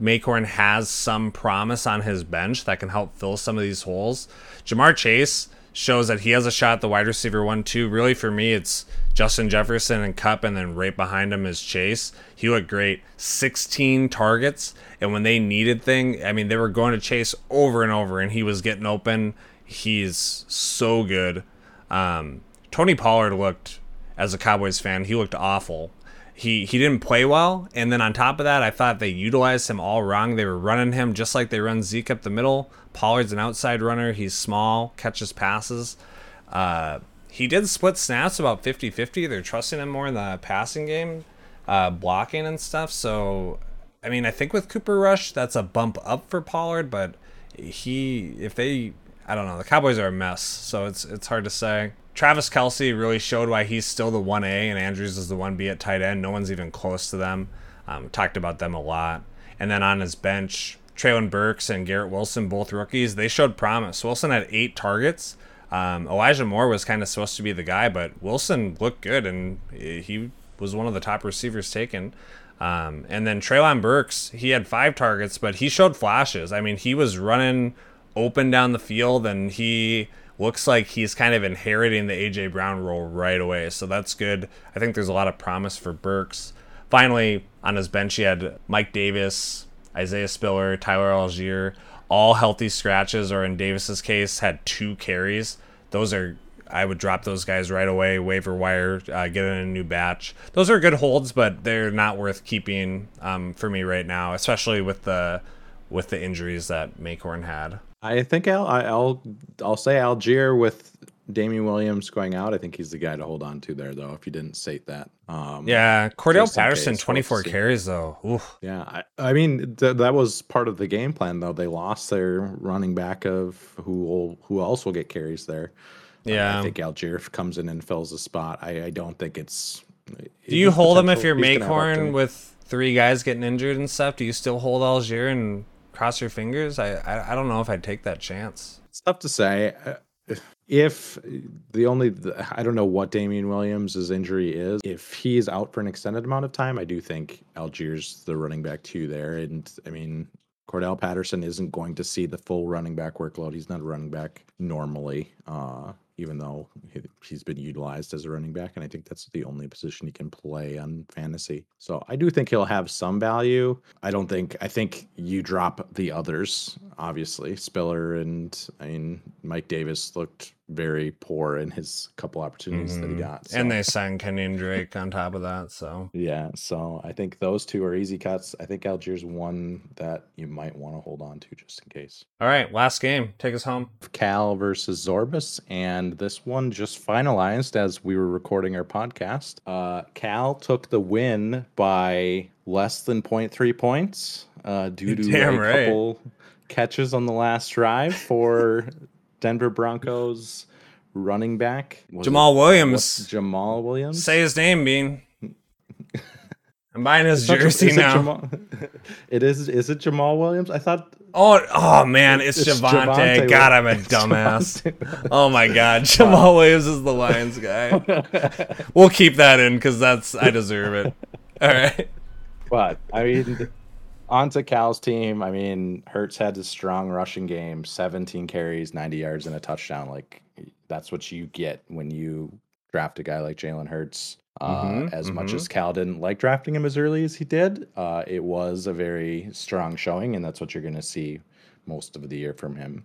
Maycorn has some promise on his bench that can help fill some of these holes. Ja'Marr Chase shows that he has a shot at the wide receiver one too. Really, for me, it's Justin Jefferson and Kupp, and then right behind him is Chase. He looked great. 16 targets, and when they needed thing, I mean, they were going to Chase over and over, and he was getting open. He's so good. Um, Tony Pollard looked, as a Cowboys fan, he looked awful. He he didn't play well, and then on top of that, I thought they utilized him all wrong. They were running him just like they run Zeke up the middle. Pollard's an outside runner. He's small, catches passes. Uh, he did split snaps about 50 50. They're trusting him more in the passing game, uh, blocking and stuff. So, I mean, I think with Cooper Rush, that's a bump up for Pollard, but he if they I don't know the Cowboys are a mess, so it's it's hard to say. Travis Kelce really showed why he's still the one A and Andrews is the one B at tight end. No one's even close to them. Um, talked about them a lot. And then on his bench, Treylon Burks and Garrett Wilson, both rookies, they showed promise. Wilson had eight targets. Um, Elijah Moore was kind of supposed to be the guy, but Wilson looked good and he was one of the top receivers taken. Um, and then Treylon Burks, he had five targets, but he showed flashes. I mean, he was running open down the field and he looks like he's kind of inheriting the AJ Brown role right away. So that's good. I think there's a lot of promise for Burks. Finally, on his bench, he had Mike Davis, Isaiah Spiller, Tyler Allgeier, all healthy scratches, or in Davis's case, had two carries. Those are I would drop those guys right away, waiver wire, uh, get in a new batch. Those are good holds, but they're not worth keeping um, for me right now, especially with the with the injuries that Maycorn had. I think I'll I'll I'll say Allgeier with Damien Williams going out. I think he's the guy to hold on to there, though. If you didn't state that, um, yeah, Cordarrelle Patterson, twenty four carries though. Oof. Yeah, I, I mean th- that was part of the game plan, though. They lost their running back of who will who else will get carries there. Yeah, uh, I think Allgeier comes in and fills the spot. I, I don't think it's. Do you hold him if you're Maycorn with three guys getting injured and stuff? Do you still hold Allgeier and cross your fingers? I, I, I don't know if I'd take that chance. It's tough to say. If the only I don't know what Damien Williams' injury is. If he's out for an extended amount of time, I do think Allgeier's the running back two there. And I mean, Cordarrelle Patterson isn't going to see the full running back workload. He's not a running back normally. Uh, even though he's been utilized as a running back. And I think that's the only position he can play on fantasy. So I do think he'll have some value. I don't think, I think you drop the others, obviously. Spiller and, I mean, Mike Davis looked very poor in his couple opportunities mm-hmm. that he mm-hmm. got. So. And they signed Kenyan Drake on top of that. So yeah, so I think those two are easy cuts. I think Allgeier's one that you might want to hold on to just in case. All right, last game. Take us home. Cal versus Zorbas, and this one just finalized as we were recording our podcast. Uh, Cal took the win by less than 0.3 points uh, due to Damn a right. couple catches on the last drive for Denver Broncos running back Jamal it, Williams. Jamaal Williams. Say his name, Bean. I'm buying his jersey now. It, Jamaal, it is. Is it Jamaal Williams? I thought. Oh, oh man, it's, it's Javonte. Javonte. God, I'm a dumbass. oh my God, Jamaal Williams is the Lions guy. we'll keep that in because that's I deserve it. All right. But I mean, on to Cal's team. I mean, Hurts had a strong rushing game, 17 carries, 90 yards, and a touchdown. Like that's what you get when you draft a guy like Jalen Hurts. Uh, mm-hmm, as mm-hmm. much as Cal didn't like drafting him as early as he did, uh, it was a very strong showing, and that's what you're going to see most of the year from him.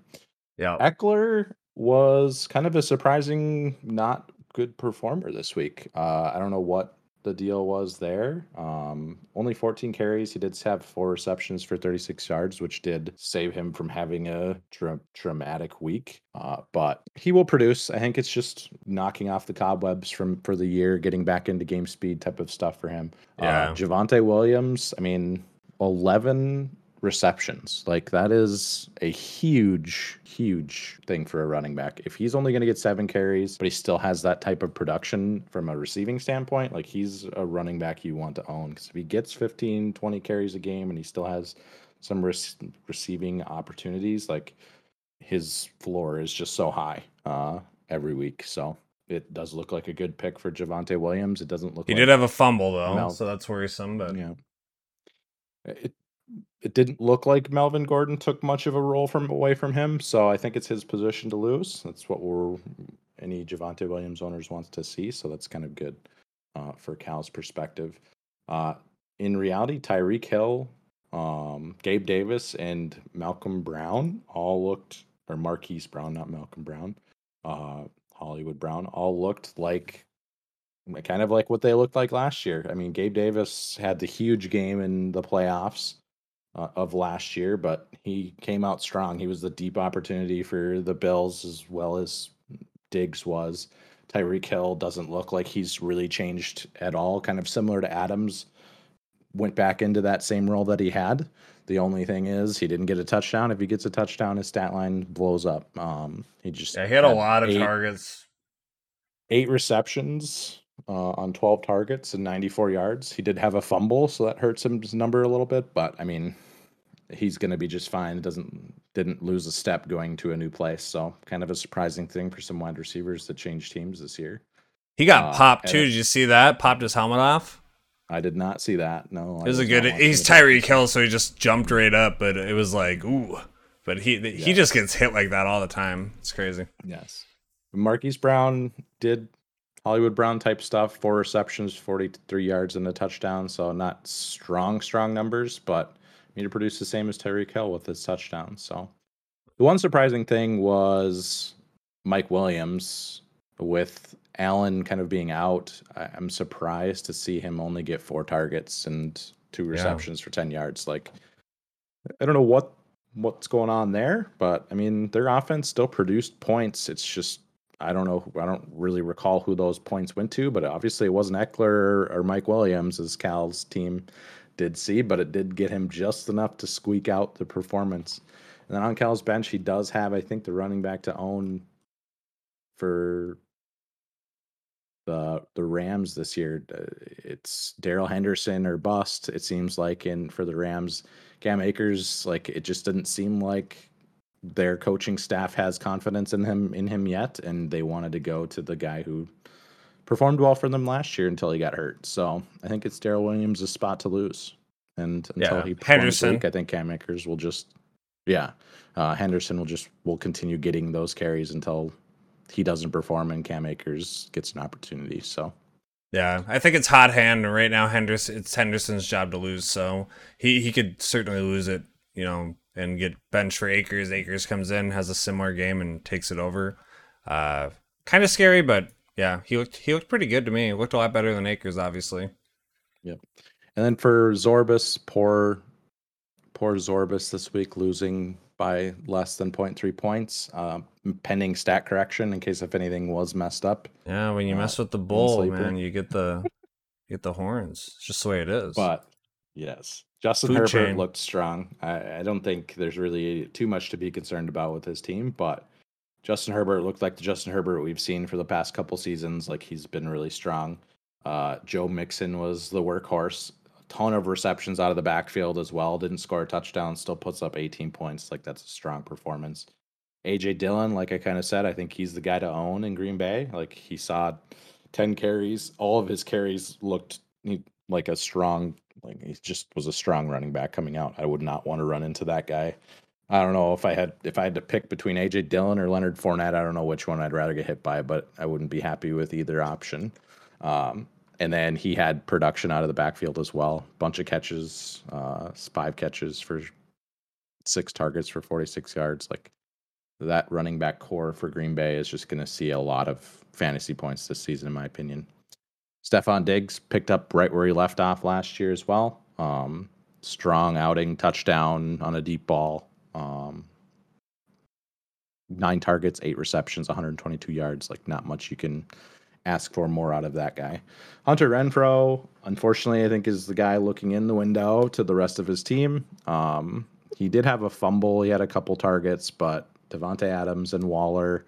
Yeah, Ekeler was kind of a surprising, not good performer this week. Uh, I don't know what the deal was there. Um, only 14 carries. He did have four receptions for 36 yards, which did save him from having a tra- traumatic week. Uh, but he will produce. I think it's just knocking off the cobwebs from for the year, getting back into game speed type of stuff for him. Uh, yeah. Uh, Javonte Williams. I mean, 11 receptions. Like that is a huge, huge thing for a running back. If he's only going to get seven carries, but he still has that type of production from a receiving standpoint, like he's a running back you want to own. Because if he gets 15, 20 carries a game and he still has some re- receiving opportunities, like his floor is just so high uh, every week. So it does look like a good pick for Javonte Williams. It doesn't look. Like he like did have a fumble though, so that's worrisome. But yeah, it it didn't look like Melvin Gordon took much of a role from away from him. So I think it's his position to lose. That's what we're any Javonte Williams owners wants to see. So that's kind of good uh, for Cal's perspective. Uh, in reality, Tyreek Hill, um, Gabe Davis, and Malcolm Brown all looked, or Marquise Brown, not Malcolm Brown, uh, Hollywood Brown, all looked like kind of like what they looked like last year. I mean, Gabe Davis had the huge game in the playoffs uh, of last year, but he came out strong. He was the deep opportunity for the Bills as well as Diggs was. Tyreek Hill doesn't look like he's really changed at all, kind of similar to Adams. went back into that same role that he had. The only thing is he didn't get a touchdown. If he gets a touchdown, his stat line blows up. Um, he just Yeah, he had a lot of eight, targets. eight receptions uh, on 12 targets and 94 yards. He did have a fumble, so that hurts his number a little bit. But I mean, he's going to be just fine. It doesn't didn't lose a step going to a new place. So kind of a surprising thing for some wide receivers that change teams this year. He got Uh, popped too. Did you see that? Popped his helmet off. I did not see that. No, It was a good. He's the Tyreek Hill, so he just jumped right up, but it was like ooh. But he he Yeah. just gets hit like that all the time. It's crazy. Yes. Marquise Brown did Hollywood Brown type stuff, four receptions, 43 yards, and a touchdown. So not strong, strong numbers, but me to produce the same as Tyreek Hill with his touchdown. So the one surprising thing was Mike Williams with Allen kind of being out. I- I'm surprised to see him only get four targets and two receptions for 10 yards. Like, I don't know what what's going on there, but I mean, their offense still produced points. It's just I don't know. I don't really recall who those points went to, but obviously it wasn't Ekeler or Mike Williams as Cal's team did see, but it did get him just enough to squeak out the performance. And then on Cal's bench, he does have, I think, the running back to own for the the Rams this year. Uh, It's Darrell Henderson or bust. It seems like in for the Rams, Cam Akers. Like it just didn't seem like their coaching staff has confidence in him in him yet, and they wanted to go to the guy who performed well for them last year until he got hurt. So I think it's Darrell Williams' spot to lose. And until Yeah, he Henderson. week, I think Cam Akers will just yeah. Uh, Henderson will just will continue getting those carries until he doesn't perform and Cam Akers gets an opportunity. So Yeah, I think it's hot hand and right now. Henderson, it's Henderson's job to lose, so he he could certainly lose it, you know, and get bench for Akers. Akers comes in, has a similar game, and takes it over. Uh, kind of scary, but yeah, he looked he looked pretty good to me. He looked a lot better than Akers, obviously. Yep. And then for Zorbus, poor, poor Zorbus this week, losing by less than 0.3 points, uh, pending stat correction in case if anything was messed up. Yeah, when you Uh, mess with the bull, man, you get the you get the horns. It's just the way it is. But yes, Justin Food Herbert chain. looked strong. I, I don't think there's really too much to be concerned about with his team, but Justin Herbert looked like the Justin Herbert we've seen for the past couple seasons. Like he's been really strong. Uh, Joe Mixon was the workhorse. A ton of receptions out of the backfield as well. Didn't score a touchdown. Still puts up 18 points. Like that's a strong performance. AJ Dillon, like I kind of said, I think he's the guy to own in Green Bay. Like he saw 10 carries. All of his carries looked like a strong, like he just was a strong running back coming out. I would not want to run into that guy. I don't know if I had if I had to pick between AJ Dillon or Leonard Fournette. I don't know which one I'd rather get hit by, but I wouldn't be happy with either option. Um, and then he had production out of the backfield as well. Bunch of catches, uh, five catches for six targets for 46 yards. Like that running back corps for Green Bay is just going to see a lot of fantasy points this season, in my opinion. Stefon Diggs picked up right where he left off last year as well. Um, strong outing, touchdown on a deep ball. Um, nine targets, eight receptions, 122 yards. Like not much you can ask for more out of that guy. Hunter Renfrow, unfortunately, I think is the guy looking in the window to the rest of his team. Um, he did have a fumble. He had a couple targets, but Davante Adams and Waller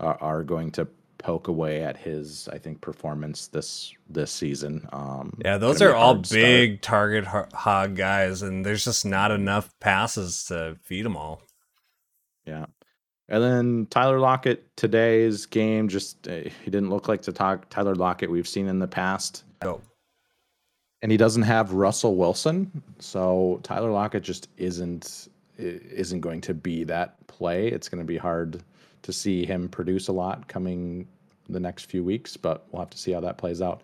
are, are going to poke away at his, I think, performance this this season. Um, yeah, those are all hard start. big target hog guys, and there's just not enough passes to feed them all. Yeah. And then Tyler Lockett today's game just uh, he didn't look like the talk Tyler Lockett we've seen in the past. Oh, and he doesn't have Russell Wilson, so Tyler Lockett just isn't isn't going to be that play. It's going to be hard to see him produce a lot coming the next few weeks, but we'll have to see how that plays out.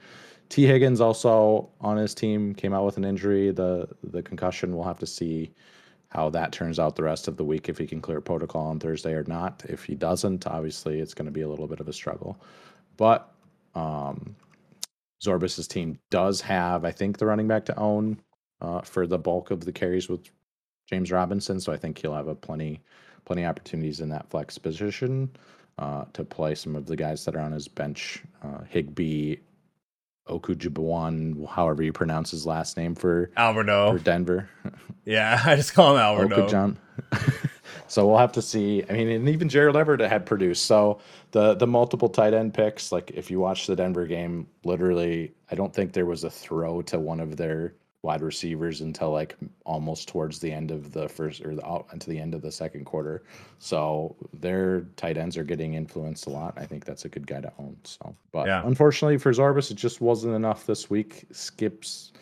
Tee Higgins also on his team came out with an injury, the the concussion. We'll have to see how that turns out the rest of the week if he can clear protocol on Thursday or not. If he doesn't, obviously it's going to be a little bit of a struggle. But um, Zorbis's team does have, I think, the running back to own uh, for the bulk of the carries with James Robinson. So I think he'll have a plenty, plenty opportunities in that flex position uh, to play some of the guys that are on his bench. Uh, Higby, Okwuegbunam, however you pronounce his last name for Alberto. for Denver. Yeah, I just call him Alberto. Okujan. so we'll have to see. I mean, and even Gerald Everett had produced. So the the multiple tight end picks, like if you watch the Denver game, literally, I don't think there was a throw to one of their wide receivers until like almost towards the end of the first or the out until the end of the second quarter. So their tight ends are getting influenced a lot. I think that's a good guy to own. So, but Yeah. unfortunately for Zorbis, it just wasn't enough this week. Skips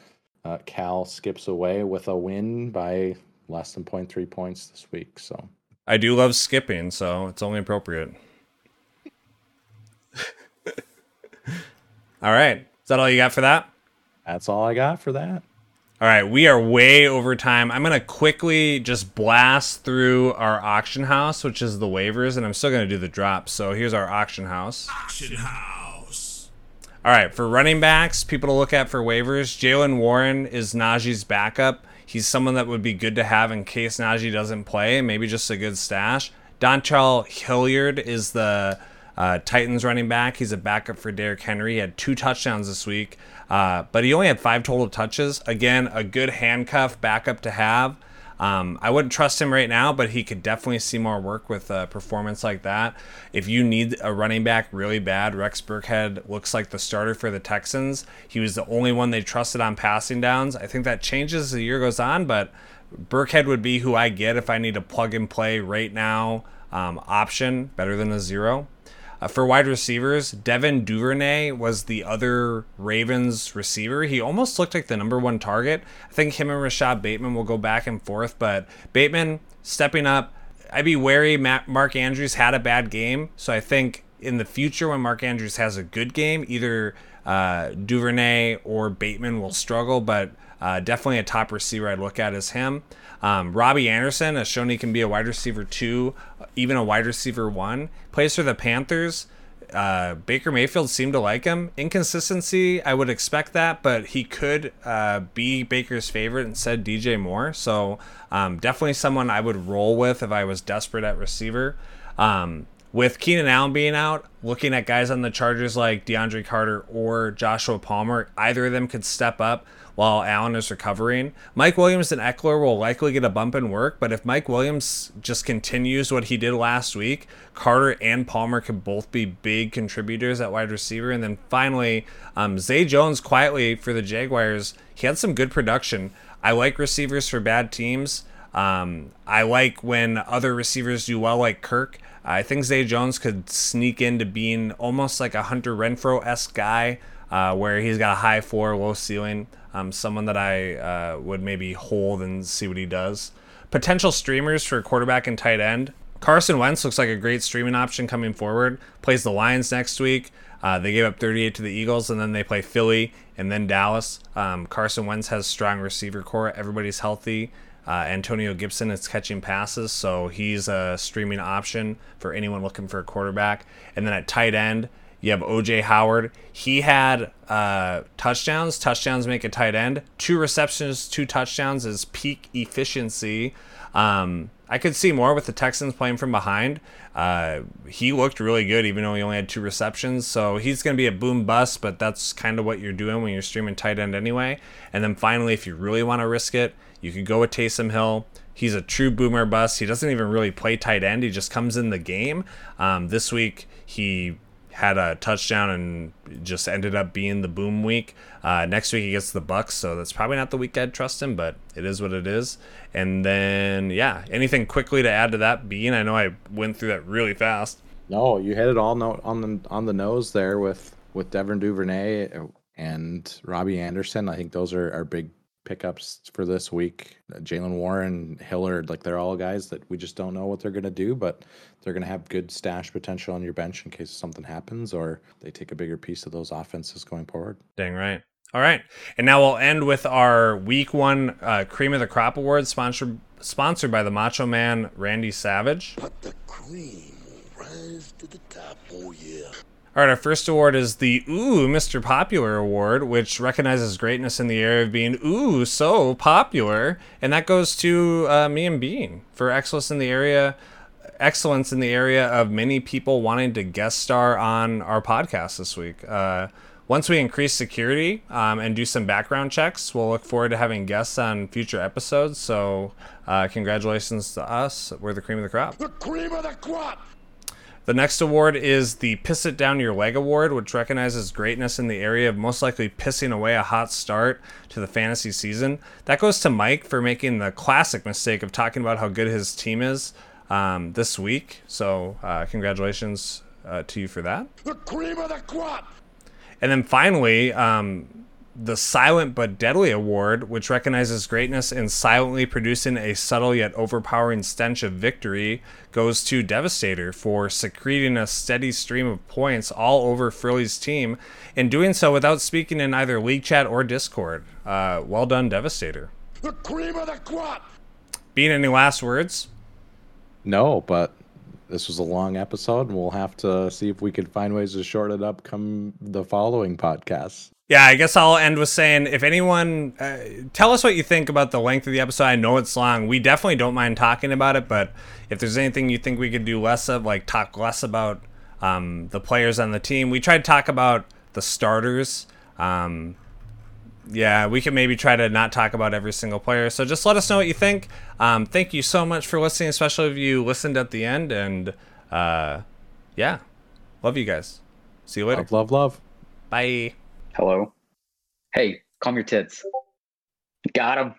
uh, Cal skips away with a win by less than 0.3 points this week. So I do love skipping, so it's only appropriate. all right. Is that all you got for that? that's all I got for that. All right, we are way over time. I'm going to quickly just blast through our auction house, which is the waivers, and I'm still going to do the drops. So here's our auction house. Auction House. All right, for running backs, people to look at for waivers, Jaylen Warren is Najee's backup. He's someone that would be good to have in case Najee doesn't play, maybe just a good stash. Dontrell Hilliard is the uh, Titans running back. He's a backup for Derrick Henry. He had two touchdowns this week, uh, but he only had five total touches. Again, a good handcuff backup to have. Um, I wouldn't trust him right now, but he could definitely see more work with a performance like that. If you need a running back really bad, Rex Burkhead looks like the starter for the Texans. He was the only one they trusted on passing downs. I think that changes as the year goes on, but Burkhead would be who I get if I need a plug and play right now um, option, better than a zero. Uh, for wide receivers, Devin Duvernay was the other Ravens receiver. He almost looked like the number one target. I think him and Rashod Bateman will go back and forth, but Bateman stepping up. I'd be wary. Matt, Mark Andrews had a bad game, so I think in the future when Mark Andrews has a good game, either uh, Duvernay or Bateman will struggle, but uh, definitely a top receiver I'd look at is him. Um, Robbie Anderson has shown he can be a wide receiver two, even a wide receiver one. Plays for the Panthers. Uh, Baker Mayfield seemed to like him. Inconsistency, I would expect that, but he could uh, be Baker's favorite instead DJ Moore. So um, definitely someone I would roll with if I was desperate at receiver. Um, with Keenan Allen being out, looking at guys on the Chargers like DeAndre Carter or Joshua Palmer, either of them could step up while Allen is recovering. Mike Williams and Ekeler will likely get a bump in work, but if Mike Williams just continues what he did last week, Carter and Palmer could both be big contributors at wide receiver. And then finally, um, Zay Jones quietly for the Jaguars, he had some good production. I like receivers for bad teams. Um, I like when other receivers do well, like Kirk. I think Zay Jones could sneak into being almost like a Hunter Renfrow esque guy, uh, where he's got a high floor, low ceiling. Um, someone that I uh, would maybe hold and see what he does. Potential streamers for quarterback and tight end. Carson Wentz looks like a great streaming option coming forward. Plays the Lions next week. Uh, they gave up 38 to the Eagles, and then they play Philly and then Dallas. Um, Carson Wentz has strong receiver corps. Everybody's healthy. Uh, Antonio Gibson is catching passes, so he's a streaming option for anyone looking for a quarterback. And then at tight end, you have OJ Howard. He had uh, touchdowns. Touchdowns make a tight end. Two receptions, two touchdowns is peak efficiency. Um, I could see more with the Texans playing from behind. Uh, he looked really good, even though he only had two receptions. So he's going to be a boom bust, but that's kind of what you're doing when you're streaming tight end anyway. And then finally, if you really want to risk it, you could go with Taysom Hill. He's a true boomer bust. He doesn't even really play tight end. He just comes in the game. Um, this week, he had a touchdown and just ended up being the boom week. Uh, next week he gets the Bucs, so that's probably not the week I'd trust him, but it is what it is. And then yeah, anything quickly to add to that? Bean, I know I went through that really fast. No, you hit it all on the on the nose there with with Devin Duvernay and Robbie Anderson. I think those are, are big pickups for this week. Uh, Jaylen Warren, Hilliard, like they're all guys that we just don't know what they're going to do, but they're going to have good stash potential on your bench in case something happens or they take a bigger piece of those offenses going forward. Dang right. All right, and now we'll end with our week one uh, cream of the crop award, sponsored sponsored by the Macho Man Randy Savage. But the cream will rise to the top, oh yeah. All right, our first award is the Ooh Mr. Popular Award, which recognizes greatness in the area of being ooh so popular, and that goes to uh, me and Bean for excellence in the area, excellence in the area of many people wanting to guest star on our podcast this week. Uh, once we increase security um, and do some background checks, we'll look forward to having guests on future episodes. So, uh, congratulations to us. We're the cream of the crop. The cream of the crop! The next award is the Piss It Down Your Leg Award, which recognizes greatness in the area of most likely pissing away a hot start to the fantasy season. That goes to Mike for making the classic mistake of talking about how good his team is um, this week. So, uh, congratulations uh, to you for that. The cream of the crop! And then finally, um, the Silent but Deadly Award, which recognizes greatness in silently producing a subtle yet overpowering stench of victory, goes to Devastator for secreting a steady stream of points all over Frilly's team and doing so without speaking in either League Chat or Discord. Uh, well done, Devastator. The cream of the crop! Bean, any last words? No, but this was a long episode, and we'll have to see if we can find ways to shorten it up come the following podcasts. Yeah, I guess I'll end with saying if anyone, uh, tell us what you think about the length of the episode. I know it's long. We definitely don't mind talking about it, but if there's anything you think we could do less of, like talk less about um, the players on the team, we tried to talk about the starters. Um, yeah, we can maybe try to not talk about every single player. So just let us know what you think. Um, thank you so much for listening, especially if you listened at the end. And uh, yeah, love you guys. See you later. Love, love, love. Bye. Hello. Hey, calm your tits. Got him.